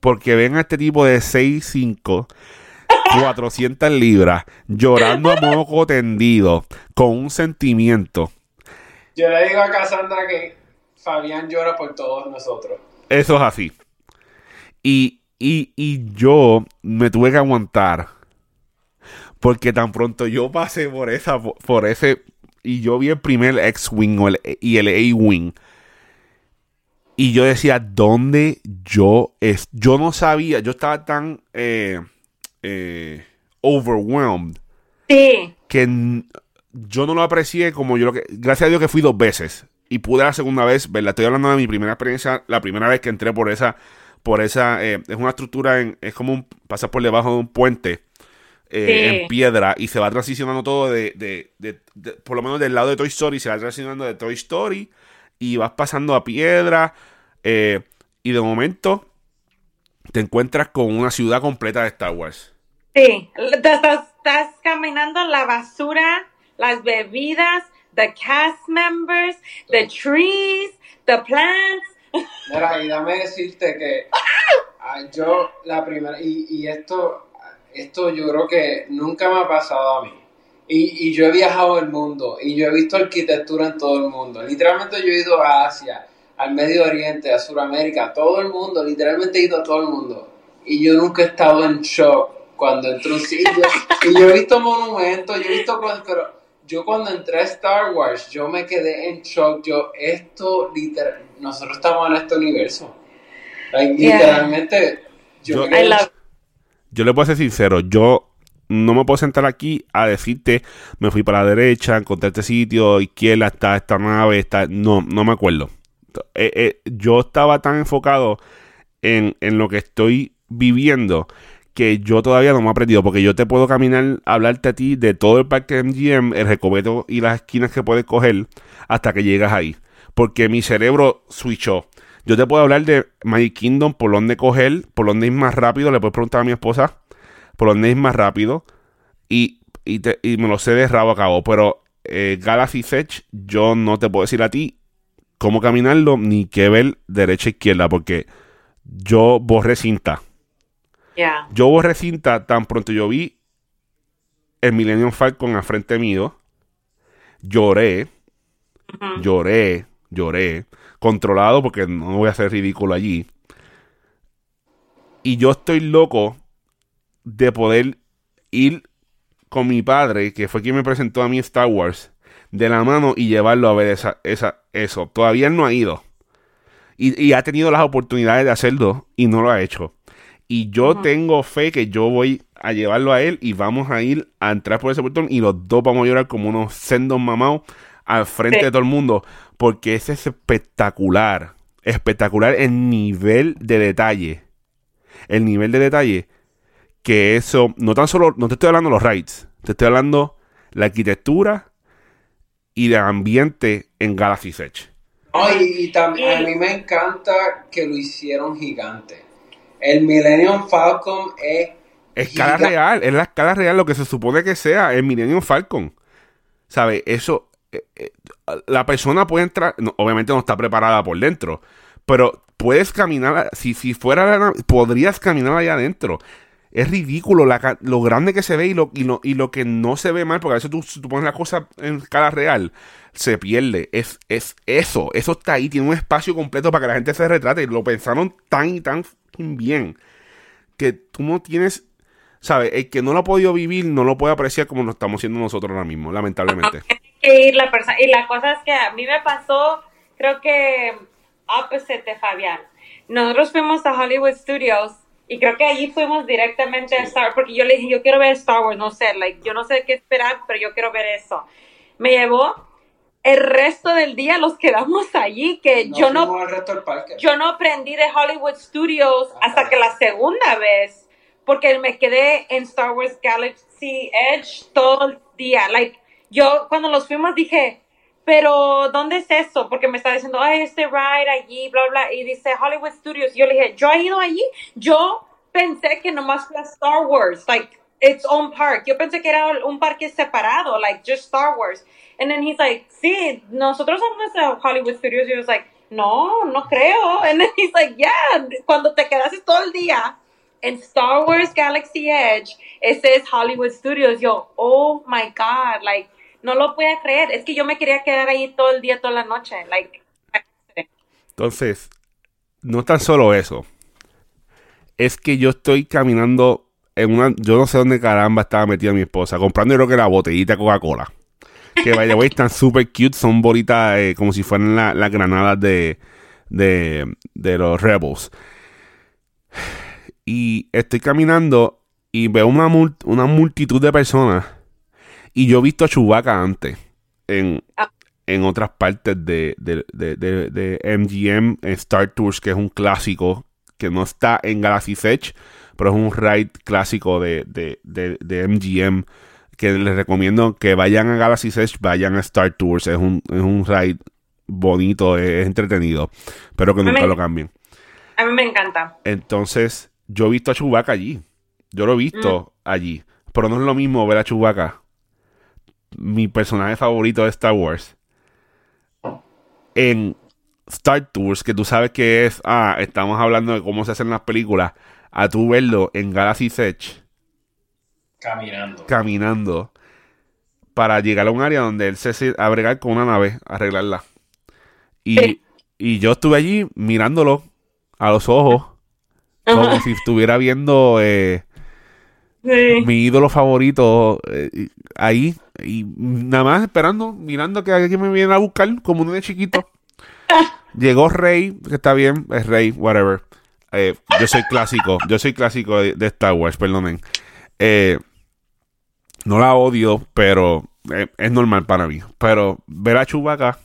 Porque ven a este tipo de 6'5, 400 libras, llorando a moco tendido, con un sentimiento yo le digo a Cassandra que Fabián llora por todos nosotros. Eso es así. Y, y, yo me tuve que aguantar. Porque tan pronto yo pasé por esa, por ese, y yo vi el primer X-Wing y el A-Wing. Y yo decía, ¿dónde yo es? Yo no sabía, yo estaba tan eh, eh, overwhelmed. Sí. Que yo no lo aprecié como yo lo que. Gracias a Dios que fui dos veces. Y pude la segunda vez, ¿verdad? Estoy hablando de mi primera experiencia, la primera vez que entré por esa. Por esa. Eh, es una estructura en. Es como un, pasar por debajo de un puente. Eh, en piedra. Y se va transicionando todo de, de, de, Por lo menos del lado de Toy Story. Se va transicionando de Toy Story. Y vas pasando a piedra. Eh, y de momento. Te encuentras con una ciudad completa de Star Wars. Sí. Estás, estás caminando en la basura las bebidas, the cast members, the trees, the plants. Mira, y dame decirte que ah, yo la primera, y, y esto, esto yo creo que nunca me ha pasado a mí. Y, y, yo he viajado el mundo y yo he visto arquitectura en todo el mundo. Literalmente yo he ido a Asia, al Medio Oriente, a Sudamérica, a todo el mundo. Literalmente he ido a todo el mundo. Y yo nunca he estado en shock cuando entro un sitio. y yo he visto monumentos, yo he visto cosas, pero yo cuando entré a Star Wars, yo me quedé en shock. Yo, esto, literal, nosotros estamos en este universo. Literalmente, yo, yo le puedo ser sincero, yo no me puedo sentar aquí a decirte, me fui para la derecha, encontré este sitio, izquierda está esta nave, está... No, no me acuerdo. Eh, eh, yo estaba tan enfocado en, en lo que estoy viviendo que yo todavía no me he aprendido, porque yo te puedo caminar, hablarte a ti de todo el parque MGM, el recobeto y las esquinas que puedes coger hasta que llegas ahí. Porque mi cerebro switchó. Yo te puedo hablar de My Kingdom, por dónde coger, por dónde ir más rápido. Le puedes preguntar a mi esposa por dónde ir más rápido. Y, y, me lo sé de rabo a cabo. Pero eh, Galaxy Edge, yo no te puedo decir a ti cómo caminarlo ni qué ver derecha e izquierda. Porque yo borré cinta. Yo borré cinta tan pronto yo vi el Millennium Falcon a frente mío. Lloré. Lloré. Lloré. Controlado porque no voy a hacer ridículo allí. Y yo estoy loco de poder ir con mi padre, que fue quien me presentó a mí Star Wars, de la mano y llevarlo a ver esa, esa, eso. Todavía no ha ido. Y, y, ha tenido las oportunidades de hacerlo y no lo ha hecho. Y yo tengo fe que yo voy a llevarlo a él y vamos a ir a entrar por ese portón y los dos vamos a llorar como unos sendos mamados al frente de todo el mundo. Porque ese es espectacular. Espectacular el nivel de detalle. El nivel de detalle. Que eso, no tan solo, no te estoy hablando de los rides, te estoy hablando la arquitectura y de ambiente en Galaxy Edge. y, también a mí me encanta que lo hicieron gigante. El Millennium Falcon es. Escala real, es la escala real lo que se supone que sea el Millennium Falcon. ¿Sabes? Eso. Eh, eh, la persona puede entrar. obviamente no está preparada por dentro. Pero puedes caminar. Si, si fuera. Podrías caminar allá adentro. Es ridículo lo grande que se ve y lo, y, lo, y lo que no se ve mal. Porque a veces tú, tú pones la cosa en escala real se pierde. Es, es eso. Eso está ahí. Tiene un espacio completo para que la gente se retrate. Lo pensaron tan y tan bien que tú no tienes, ¿sabes? El que no lo ha podido vivir no lo puede apreciar como lo estamos haciendo nosotros ahora mismo, lamentablemente. que ir la persona. Y la cosa es que a mí me pasó, creo que opposite de Fabián. Nosotros fuimos a Hollywood Studios y creo que allí fuimos directamente a Star porque yo le dije, yo quiero ver Star Wars, no sé, like, yo no sé qué esperar, pero yo quiero ver eso. Me llevó el resto del día los quedamos allí, que yo no yo no aprendí de Hollywood Studios hasta que la segunda vez, porque me quedé en Star Wars Galaxy Edge todo el día. Like, yo cuando los fuimos dije, pero ¿dónde es eso? Porque me está diciendo, ay, este ride allí, bla, bla, y dice Hollywood Studios. Y yo le dije, ¿yo he ido allí? Yo pensé que nomás fue Star Wars, like, its own park. Yo pensé que era un parque separado, like, just Star Wars. And then he's like, sí, nosotros somos de Hollywood Studios. Y yo was like, no, no creo. And then he's like, yeah, cuando te quedas todo el día en Star Wars Galaxy Edge, ese es Hollywood Studios. Yo, oh my God, like, no lo puedo creer. Es que yo me quería quedar ahí todo el día, toda la noche. Like, entonces, no tan solo eso. Es que yo estoy caminando en una. Yo no sé dónde caramba estaba metida mi esposa. Comprando, creo que la botellita Coca-Cola que vaya, güey, están súper cute, son bonitas eh, como si fueran las granadas de, de, de los Rebels. Y estoy caminando y veo una, una multitud de personas. Y yo he visto a Chewbacca antes en, ah. en otras partes de, de, de, de, MGM Star Tours, que es un clásico que no está en Galaxy Edge, pero es un ride clásico de, de MGM que les recomiendo que vayan a Galaxy Edge, vayan a Star Tours. Es un, es un ride bonito, es, entretenido. Pero que nunca lo cambien. A mí me encanta. Entonces, yo he visto a Chewbacca allí. Yo lo he visto mm. allí. Pero no es lo mismo ver a Chewbacca, mi personaje favorito de Star Wars, en Star Tours, que tú sabes que es, ah, estamos hablando de cómo se hacen las películas, a tú verlo en Galaxy Edge Caminando. Caminando. Para llegar a un área donde él se a bregar con una nave, arreglarla. Y, y yo estuve allí mirándolo a los ojos. Como si estuviera viendo eh, mi ídolo favorito eh, ahí. Y nada más esperando, mirando que alguien me viene a buscar, como un de chiquito. Llegó Rey, que está bien, es Rey, whatever. Eh, yo soy clásico, yo soy clásico de, de Star Wars, perdonen. No la odio, pero es, normal para mí. Pero ver a Chubaca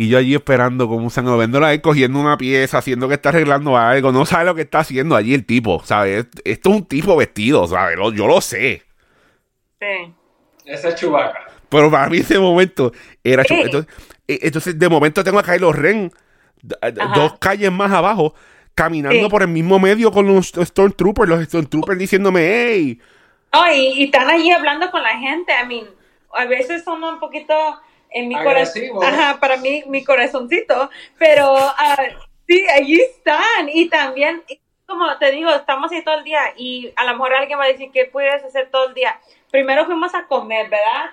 y yo allí esperando como se lo viéndola ahí cogiendo una pieza, haciendo que está arreglando algo, no sabe lo que está haciendo allí el tipo, ¿sabes? Esto es un tipo vestido, ¿sabes? Yo lo sé. Sí. Ese es Chubaca. Pero para mí ese momento era Chubaca. Entonces, eh, entonces, de momento tengo a Kylo Ren dos calles más abajo, caminando por el mismo medio con los Stormtroopers, los Stormtroopers diciéndome, hey. Oh, y, están allí hablando con la gente. I mean, a veces son un poquito en mi corazón. Ajá, para mí, mi corazoncito. Pero uh, sí, allí están. Y también, como te digo, estamos ahí todo el día. Y a lo mejor alguien va a decir, ¿qué puedes hacer todo el día? Primero fuimos a comer, ¿verdad?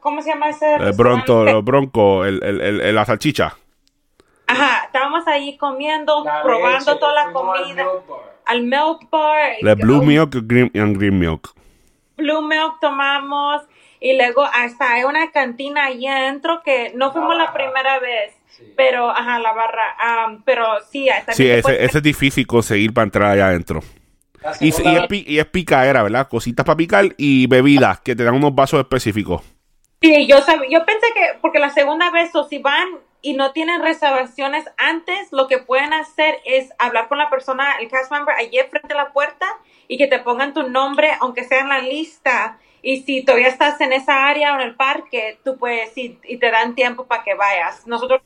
¿Cómo, se llama ese? El bronco, bronco, el, el, el, la salchicha. Ajá, estábamos ahí comiendo, probando toda la comida. Al milk bar. La blue milk y green, green milk. Blue milk tomamos y luego hasta hay una cantina ahí adentro que no fuimos la, primera vez. Pero, ajá, la barra. pero sí, sí ese, ese, es difícil conseguir para entrar allá adentro. Y, y, es, y, es, picadera, ¿verdad? Cositas para picar y bebidas que te dan unos vasos específicos. Sí, yo, yo pensé que, porque la segunda vez, o si van y no tienen reservaciones antes, lo que pueden hacer es hablar con la persona, el cast member, allí frente a la puerta y que te pongan tu nombre, aunque sea en la lista. Y si todavía estás en esa área o en el parque, tú puedes ir y te dan tiempo para que vayas. Nosotros.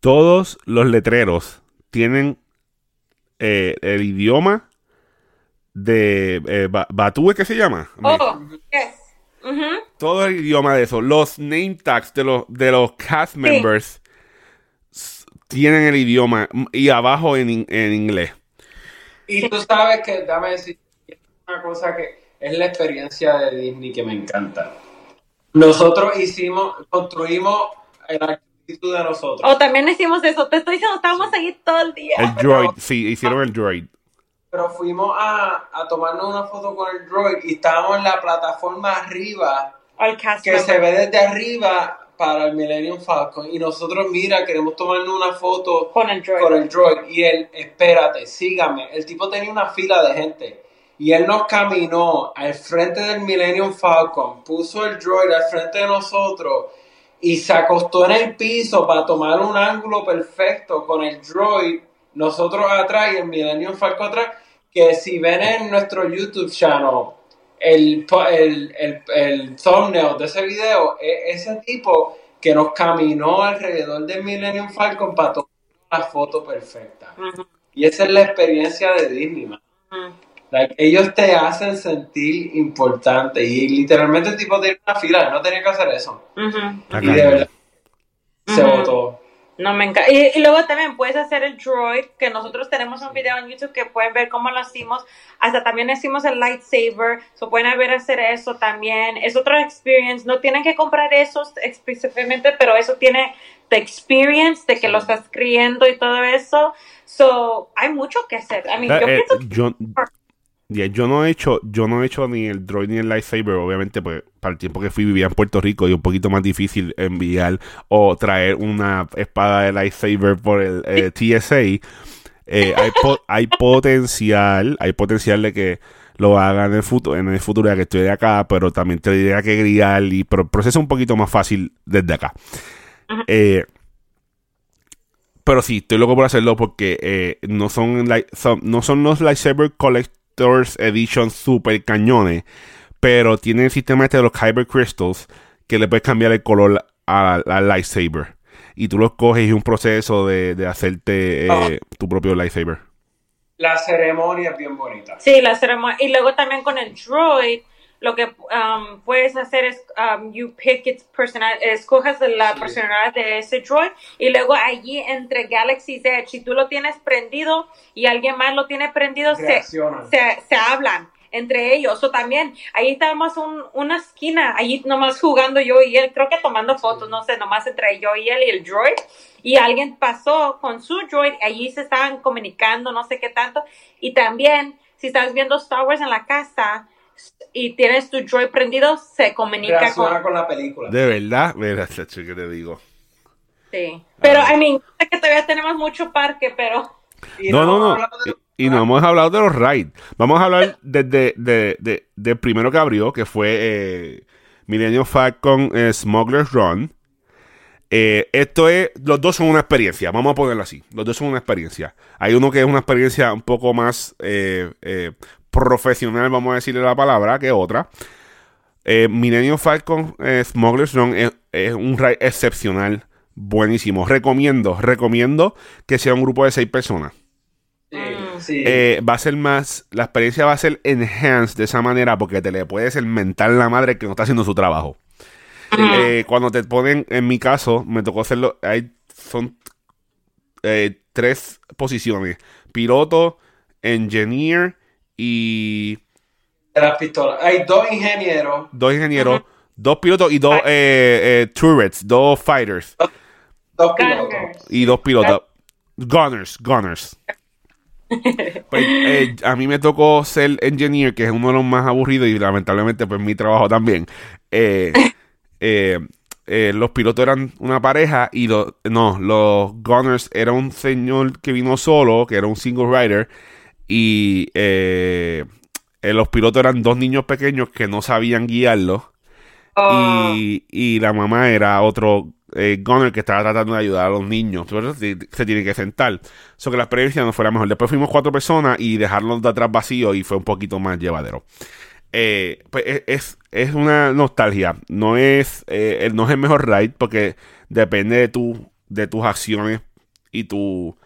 Todos los letreros tienen eh, el idioma de eh, Batú, ¿qué se llama? Oh, yes. Todo el idioma de eso. Los name tags de los, de los cast members tienen el idioma y abajo en, inglés. Y tú sabes que, dame decir una cosa que es la experiencia de Disney que me encanta. Nosotros hicimos, construimos el arquitecto de nosotros. O también hicimos eso. Te estoy diciendo, estábamos ahí todo el día. El droid, sí, hicieron el droid pero fuimos a, a tomarnos una foto con el droid y estábamos en la plataforma arriba que se ve desde arriba para el Millennium Falcon y nosotros mira queremos tomarnos una foto con el droid, con el droid. y él espérate sígame el tipo tenía una fila de gente y él nos caminó al frente del Millennium Falcon puso el droid al frente de nosotros y se acostó en el piso para tomar un ángulo perfecto con el droid nosotros atrás y el Millennium Falcon atrás, que si ven en nuestro YouTube channel el, el, el, thumbnail de ese video, es ese tipo que nos caminó alrededor del Millennium Falcon para tomar la foto perfecta. Y esa es la experiencia de Disney, ellos te hacen sentir importante y literalmente el tipo tiene una fila, no tenía que hacer eso. Y de verdad se votó. No me encanta. Y, luego también puedes hacer el droid, que nosotros tenemos un video en YouTube que pueden ver cómo lo hicimos. Hasta también hicimos el lightsaber. So pueden ver hacer eso también. Es otra experience. No tienen que comprar eso específicamente, pero eso tiene the experience de que lo estás creyendo y todo eso. So hay mucho que hacer. I mean, eh, yo pienso yo no he hecho, yo no he hecho ni el droid ni el lightsaber, obviamente, pues para el tiempo que fui vivía en Puerto Rico y un poquito más difícil enviar o traer una espada de lightsaber por el eh, TSA. Eh, hay, hay potencial, hay potencial de que lo hagan en el futuro, en el futuro ya que estoy de acá, pero también tendría que guiar y pero el proceso es un poquito más fácil desde acá. Eh, pero sí, estoy loco por hacerlo porque no son, son, no son los lightsaber collect Edition super cañones, pero tiene el sistema este de los Kyber Crystals que le puedes cambiar el color al lightsaber. Y tú lo coges y un proceso de, hacerte eh, ah. tu propio lightsaber. La ceremonia es bien bonita. Sí, la ceremonia. Y luego también con el droid, lo que um, puedes hacer es um, you pick its personal, escojas la personalidad de ese droid y luego allí entre Galaxy's Edge, si tú lo tienes prendido y alguien más lo tiene prendido, se, se, hablan entre ellos. O también, ahí estábamos un, una esquina, allí nomás jugando yo y él, creo que tomando fotos, no sé, nomás entre yo y él y el droid. Y alguien pasó con su droid, allí se estaban comunicando, no sé qué tanto. Y también, si estás viendo Star Wars en la casa, y tienes tu droid prendido, se comunica con... con... la película. De verdad, mira, que te digo. Sí, pero, I mean, sé que todavía tenemos mucho parque, pero... no, no, no. Y, no hemos hablado de los rides. Vamos a hablar desde de, de, de, primero que abrió, que fue eh, Millennium Falcon eh, Smuggler's Run. Eh, esto es, los dos son una experiencia, vamos a ponerlo así. Los dos son una experiencia. Hay uno que es una experiencia un poco más eh, eh, profesional, vamos a decirle la palabra, que otra. Eh, Millennium Falcon eh, Smuggler's Run es, un ride excepcional. buenísimo. Recomiendo, recomiendo que sea un grupo de seis personas. Sí, Eh, va a ser más, la experiencia va a ser enhanced de esa manera porque te le puedes el mental la madre que no está haciendo su trabajo. Eh, cuando te ponen, en mi caso, me tocó hacerlo, hay, son eh, tres posiciones, piloto, engineer y de las pistolas. Hay dos ingenieros. dos ingenieros, dos pilotos y dos eh, eh, turrets, dos fighters Dos pilotos. Gunners. y dos pilotos. Gunners, gunners. Pues, eh, a mí me tocó ser engineer, que es uno de los más aburridos y lamentablemente pues mi trabajo también. Eh, eh, eh, los pilotos eran una pareja y los no, los gunners era un señor que vino solo, que era un single rider y eh, eh, los pilotos eran dos niños pequeños que no sabían guiarlo Oh, y, y la mamá era otro eh, gunner que estaba tratando de ayudar a los niños. Pero se, se tiene que sentar. Eso que la experiencia no fuera mejor. Después fuimos cuatro personas y dejarlos de atrás vacíos y fue un poquito más llevadero. Eh, pues es, es, es una nostalgia. No es, eh, el- no es el mejor ride porque depende de, tu, de tus acciones y tu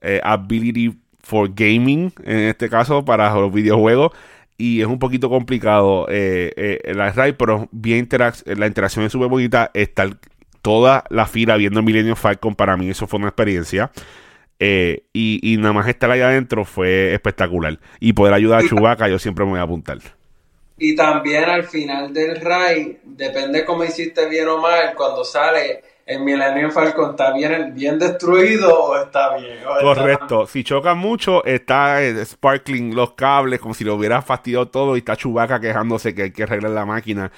eh, ability for gaming, en este caso, para los videojuegos. Y es un poquito complicado eh, eh, la ride, pero bien interac- la interacción es súper bonita. Estar toda la fila viendo Millennium Falcon, para mí eso fue una experiencia. Eh, y, y nada más estar ahí adentro fue espectacular. Y poder ayudar a Chewbacca, yo siempre me voy a apuntar. Y también al final del raid, depende cómo hiciste bien o mal, cuando sale el Millennium Falcon, ¿está bien, bien destruido o está bien? Correcto. Si chocan mucho, está eh, sparkling los cables, como si lo hubiera fastidiado todo, y está Chewbacca quejándose que hay que arreglar la máquina.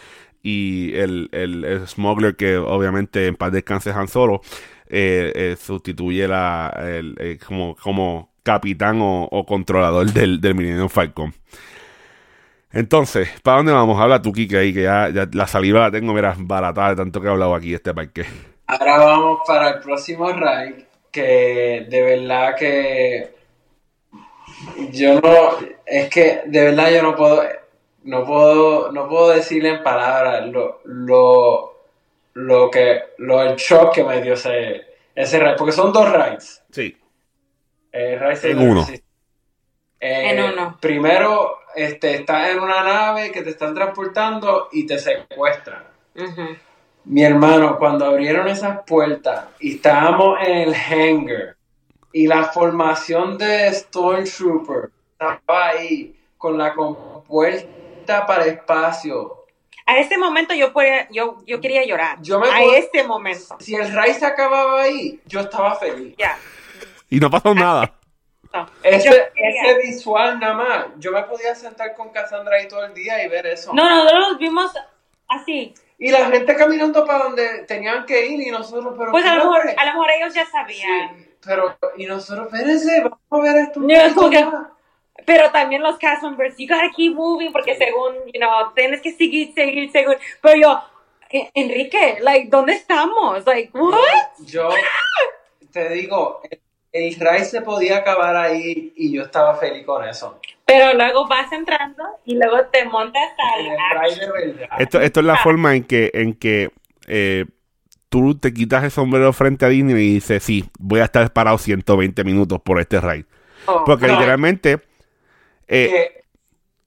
Y el, el- el smuggler, que obviamente en paz descanse Han Solo, eh, eh, sustituye el- como, como capitán o, controlador del, del Millennium Falcon. Entonces, ¿para dónde vamos? Habla tú, Kike, ahí, que ya, ya la saliva la tengo, mira, baratada de tanto que he hablado aquí este parque. Ahora vamos para el próximo raid, que de verdad que yo no, es que de verdad yo no puedo, no puedo, no puedo decirle en palabras lo, lo, lo que, lo el shock que me dio ese, ese raid, porque son dos raids. Sí. Eh, En uno. Eh, En uno. Primero, este, estás en una nave que te están transportando y te secuestran. ujú. Mi hermano, cuando abrieron esas puertas y estábamos en el hangar y la formación de Stormtrooper estaba ahí con la compuerta para espacio. A ese momento yo, podía- yo, yo quería llorar. Yo me a puedo- ese momento. Si el Ray se acababa ahí, yo estaba feliz. Ya. Y no pasó nada. No. Ese, ese visual nada más. Yo me podía sentar con Cassandra ahí todo el día y ver eso. No, nosotros los vimos así. Y la gente caminando para donde tenían que ir y nosotros, pero. Pues a lo, mejor, a lo mejor ellos ya sabían. Sí, pero, y nosotros, espérense, vamos a ver esto. No, que-. Pero también los cast members, you gotta keep moving porque según, you know, tienes que seguir, seguir, seguir. Pero yo, "Eh, Enrique, like, ¿dónde estamos? Like, what? Yo te digo, el, el Ray se podía acabar ahí y yo estaba feliz con eso. Pero luego vas entrando y luego te montas al Ray de verdad. Esto, esto es la forma en que, en que eh, tú te quitas el sombrero frente a Disney y dices, sí, voy a estar parado 120 minutos por este ride. Oh, Porque no. literalmente, eh, que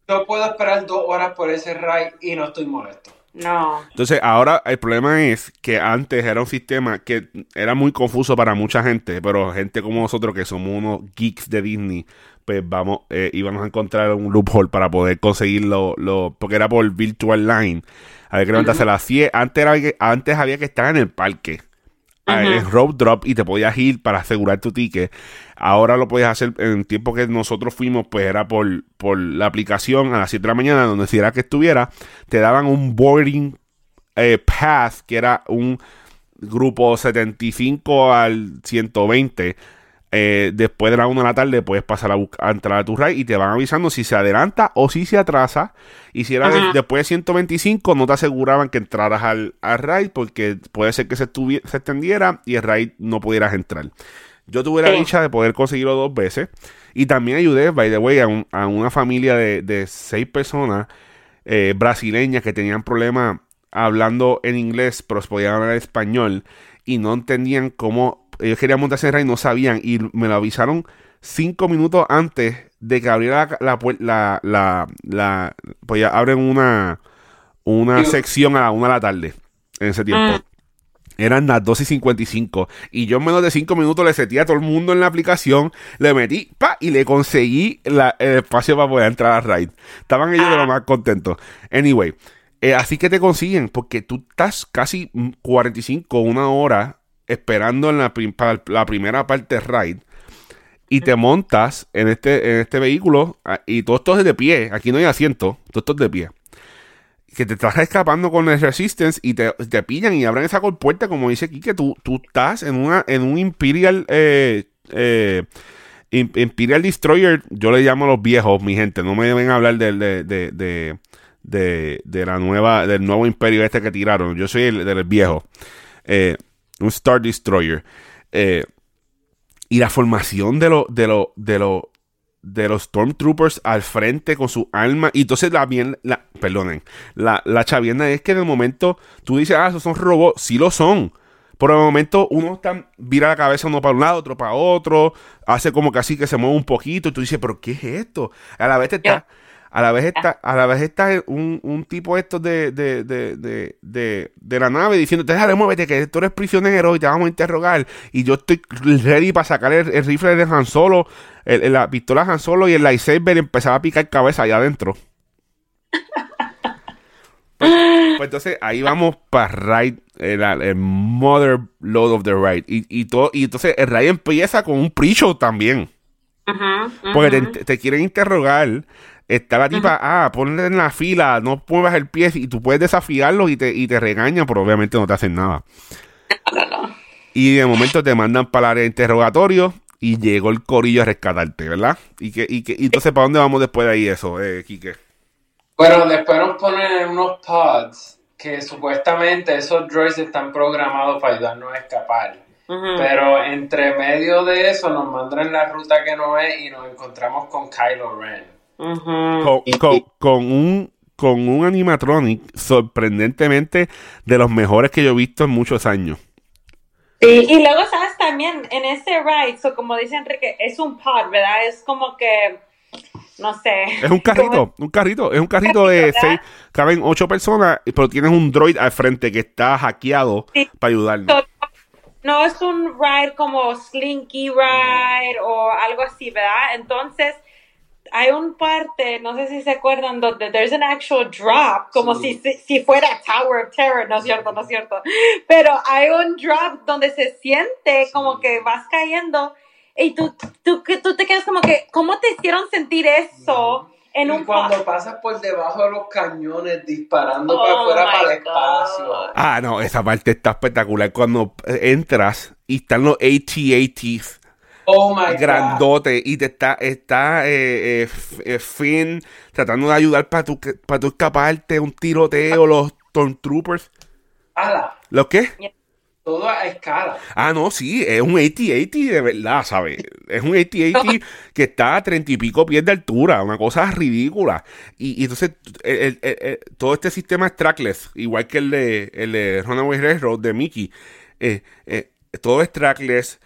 yo puedo esperar dos horas por ese Ray y no estoy molesto. No. entonces ahora el problema es que antes era un sistema que era muy confuso para mucha gente, pero gente como nosotros que somos unos geeks de Disney, pues vamos, eh, íbamos a encontrar un loophole para poder conseguirlo, lo, porque era por Virtual Line. Había que levantarse a las 100. Antes, era que, antes había que estar en el parque. Ujú. En road drop y te podías ir para asegurar tu ticket. Ahora lo podías hacer en el tiempo que nosotros fuimos, pues era por, por la aplicación a las 7 de la mañana, donde si era que estuviera, te daban un boarding eh, pass, que era un grupo 75 al 120. Eh, después de la 1 de la tarde puedes pasar a, a entrar a tu ride y te van avisando si se adelanta o si se atrasa. Y si era de- después de 125, no te aseguraban que entraras al, al ride porque puede ser que se, se extendiera y el ride no pudieras entrar. Yo tuve la dicha de poder conseguirlo dos veces. Y también ayudé, by the way, a, un- a una familia de, de seis personas eh, brasileñas que tenían problemas hablando en inglés, pero podían hablar español. y no entendían cómo ellos querían montarse en raid, no sabían y me lo avisaron cinco minutos antes de que abriera la la, la, la, pues ya abren una una sección a la una de la tarde en ese tiempo. Mm. Eran las 2 y 55. Y yo en menos de 5 minutos le setí a todo el mundo en la aplicación. Le metí, pa, y le conseguí el espacio para poder entrar a Raid. Estaban ellos de lo ah. más contentos. Anyway, eh, así que te consiguen, porque tú estás casi 45, una hora esperando en la, para la primera parte de Raid. Y te montas en este, en este vehículo ah, y todo esto es de pie. Aquí no hay asiento, todo esto es de pie que te estás escapando con el Resistance y te, pillan y abren esa puerta, como dice aquí, que tú, tú estás en una en un Imperial eh, eh, Imperial Destroyer, yo le llamo a los viejos, mi gente, no me deben hablar de, de, de, la nueva, del nuevo imperio este que tiraron, yo soy el del viejo, eh, un Star Destroyer. y la formación de lo, de lo, de lo, de los Stormtroopers al frente con su arma. Y entonces la bien, la, perdonen, la, la chavienda es que en el momento tú dices, ah, esos son robots, sí lo son. Por el momento uno está, vira la cabeza uno para un lado, otro para otro, hace como que así que se mueve un poquito y tú dices, pero ¿qué es esto? A la vez te está... A la vez está, a la vez está un, un tipo estos de, de, de, de, la nave diciendo, déjale, muévete, que tú eres prisionero y te vamos a interrogar. Y yo estoy ready para sacar el, rifle de Han Solo, la pistola de Han Solo y el lightsaber empezaba a picar cabeza allá adentro. Pues, pues, entonces ahí vamos para Raid, el, Mother Load of the Raid. Y, y, todo, y entonces el Raid empieza con un pre-show también. Porque te, te, quieren interrogar Está la tipa, ah, ponle en la fila, no muevas el pie y tú puedes desafiarlos y te, y te regañan, pero obviamente no te hacen nada. Y de momento te mandan para el área de interrogatorio y llegó el corillo a rescatarte, ¿verdad? Y que, y que y entonces, ¿para dónde vamos después de ahí eso, eh, Quique? Bueno, después nos ponen unos pods que supuestamente esos droids están programados para ayudarnos a escapar. Pero entre medio de eso nos mandan la ruta que no es y nos encontramos con Kylo Ren con, un con un animatronic sorprendentemente de los mejores que yo he visto en muchos años. y luego, ¿sabes? También en ese ride, como dice Enrique, es un pod, ¿verdad? Es como que, no sé. Es un carrito, un carrito, es un carrito de seis, caben ocho personas, pero tienes un droid al frente que está hackeado para ayudarnos. No es un ride como Slinky Ride o algo así, ¿verdad? Entonces, hay un parte, no sé si se acuerdan, donde there's an actual drop, como si, si, fuera Tower of Terror, no es cierto, no es cierto, pero hay un drop donde se siente como que vas cayendo y tú, tú, tú te quedas como que, ¿cómo te hicieron sentir eso? En un cuando pasas por debajo de los cañones disparando para oh afuera para el espacio. Ah, no, esa parte está espectacular. Cuando entras y están los AT-ATs Oh my grandote y te está, está eh, eh, eh, Finn tratando de ayudar para tu, para tu escaparte un tiroteo, los Stormtroopers. ¿Ala? ¿Lo qué? Todo a escala. Ah, no, sí, es un AT-AT de verdad, ¿sabes? Es un AT-AT que está a treinta y pico pies de altura, una cosa ridícula. Y, entonces, todo este sistema es trackless, igual que el de, el de Runaway Railroad de Mickey. Todo es trackless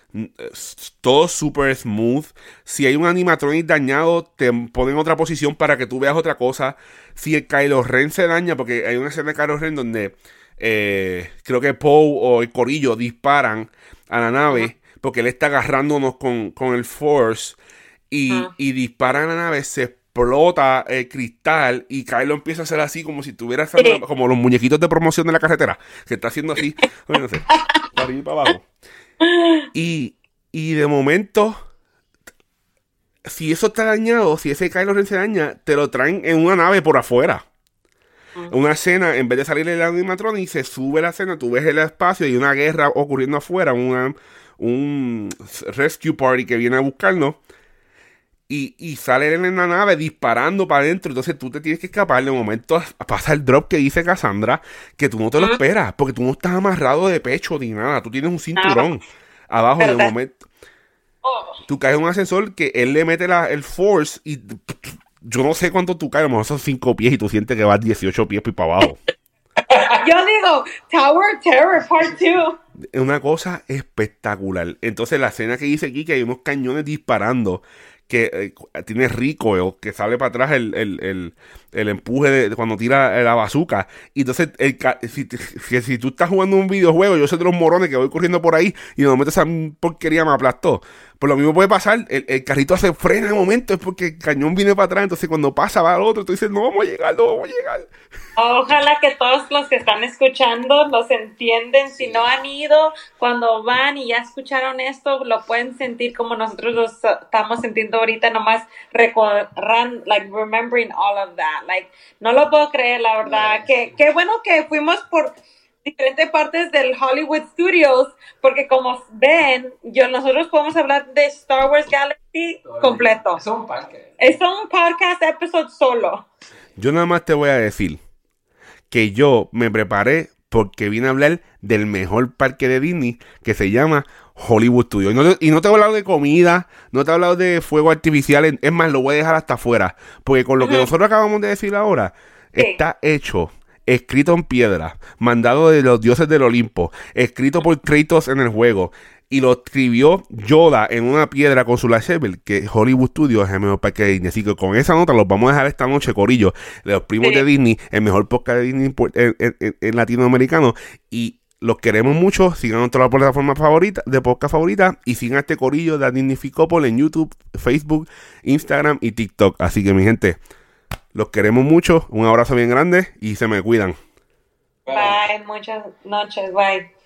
todo super smooth. Si hay un animatronic dañado, te ponen otra posición para que tú veas otra cosa. Si el Kylo Ren se daña, porque hay una escena de Kylo Ren donde eh, creo que Poe o el Corillo disparan a la nave porque él está agarrándonos con, el Force y, disparan a la nave, se explota el cristal y Kylo empieza a hacer así como si tuviera como los muñequitos de promoción de la carretera, que está haciendo así, no sé, para arriba y para abajo. Y, y de momento, si eso está dañado, si ese Kylo Ren se daña, te lo traen en una nave por afuera. Una escena, en vez de salir el animatronic, se sube la escena, tú ves el espacio y una guerra ocurriendo afuera, una, un rescue party que viene a buscarnos. Y, y sale en la nave disparando para adentro. Entonces tú te tienes que escapar. De momento pasa el drop que dice Cassandra, que tú no te lo esperas, porque tú no estás amarrado de pecho ni nada. Tú tienes un cinturón abajo de momento. Oh. Tú caes en un ascensor que él le mete la, el force y yo no sé cuánto tú caes, a lo mejor son 5 pies y tú sientes que vas 18 pies para abajo. Yo digo, Tower Terror Part 2. Es una cosa espectacular. Entonces, la escena que dice aquí que hay unos cañones disparando que eh, tiene rico, que sale para atrás el, el, el, empuje de, cuando tira la bazuca. Y entonces, el, si, si, tú estás jugando un videojuego, yo soy de los morones que voy corriendo por ahí y de momento esa porquería me aplastó. Pues lo mismo puede pasar, el, carrito se frena en el momento, es porque el cañón viene para atrás, entonces cuando pasa va al otro, tú dices, no vamos a llegar, no vamos a llegar. Ojalá que todos los que están escuchando los entienden, si no han ido, cuando van y ya escucharon esto, lo pueden sentir como nosotros lo estamos sintiendo ahorita, nomás recordando, like, remembering all of that, like, no lo puedo creer, la verdad, que qué bueno que fuimos por diferentes partes del Hollywood Studios, porque como ven, yo nosotros podemos hablar de Star Wars Galaxy completo. Es un podcast. Es un podcast episodio solo. Yo nada más te voy a decir que yo me preparé porque vine a hablar del mejor parque de Disney que se llama Hollywood Studios. Y no, te, he hablado de comida, no te he hablado de fuego artificial, es más, lo voy a dejar hasta afuera, porque con lo que nosotros acabamos de decir ahora, está hecho escrito en piedra, mandado de los dioses del Olimpo, escrito por Kratos en el juego, y lo escribió Yoda en una piedra con su lightsaber, que Hollywood Studios es el mejor parque de Disney. Así que con esa nota los vamos a dejar esta noche, Corillo, de los primos de Disney, el mejor podcast de Disney en, latinoamericano. Y los queremos mucho. Sigan nuestra plataforma favorita, de podcast favorita. Y sigan este corillo de Disney en YouTube, Facebook, Instagram y TikTok. Así que, mi gente, los queremos mucho. Un abrazo bien grande y se me cuidan. Bye, muchas noches. Bye.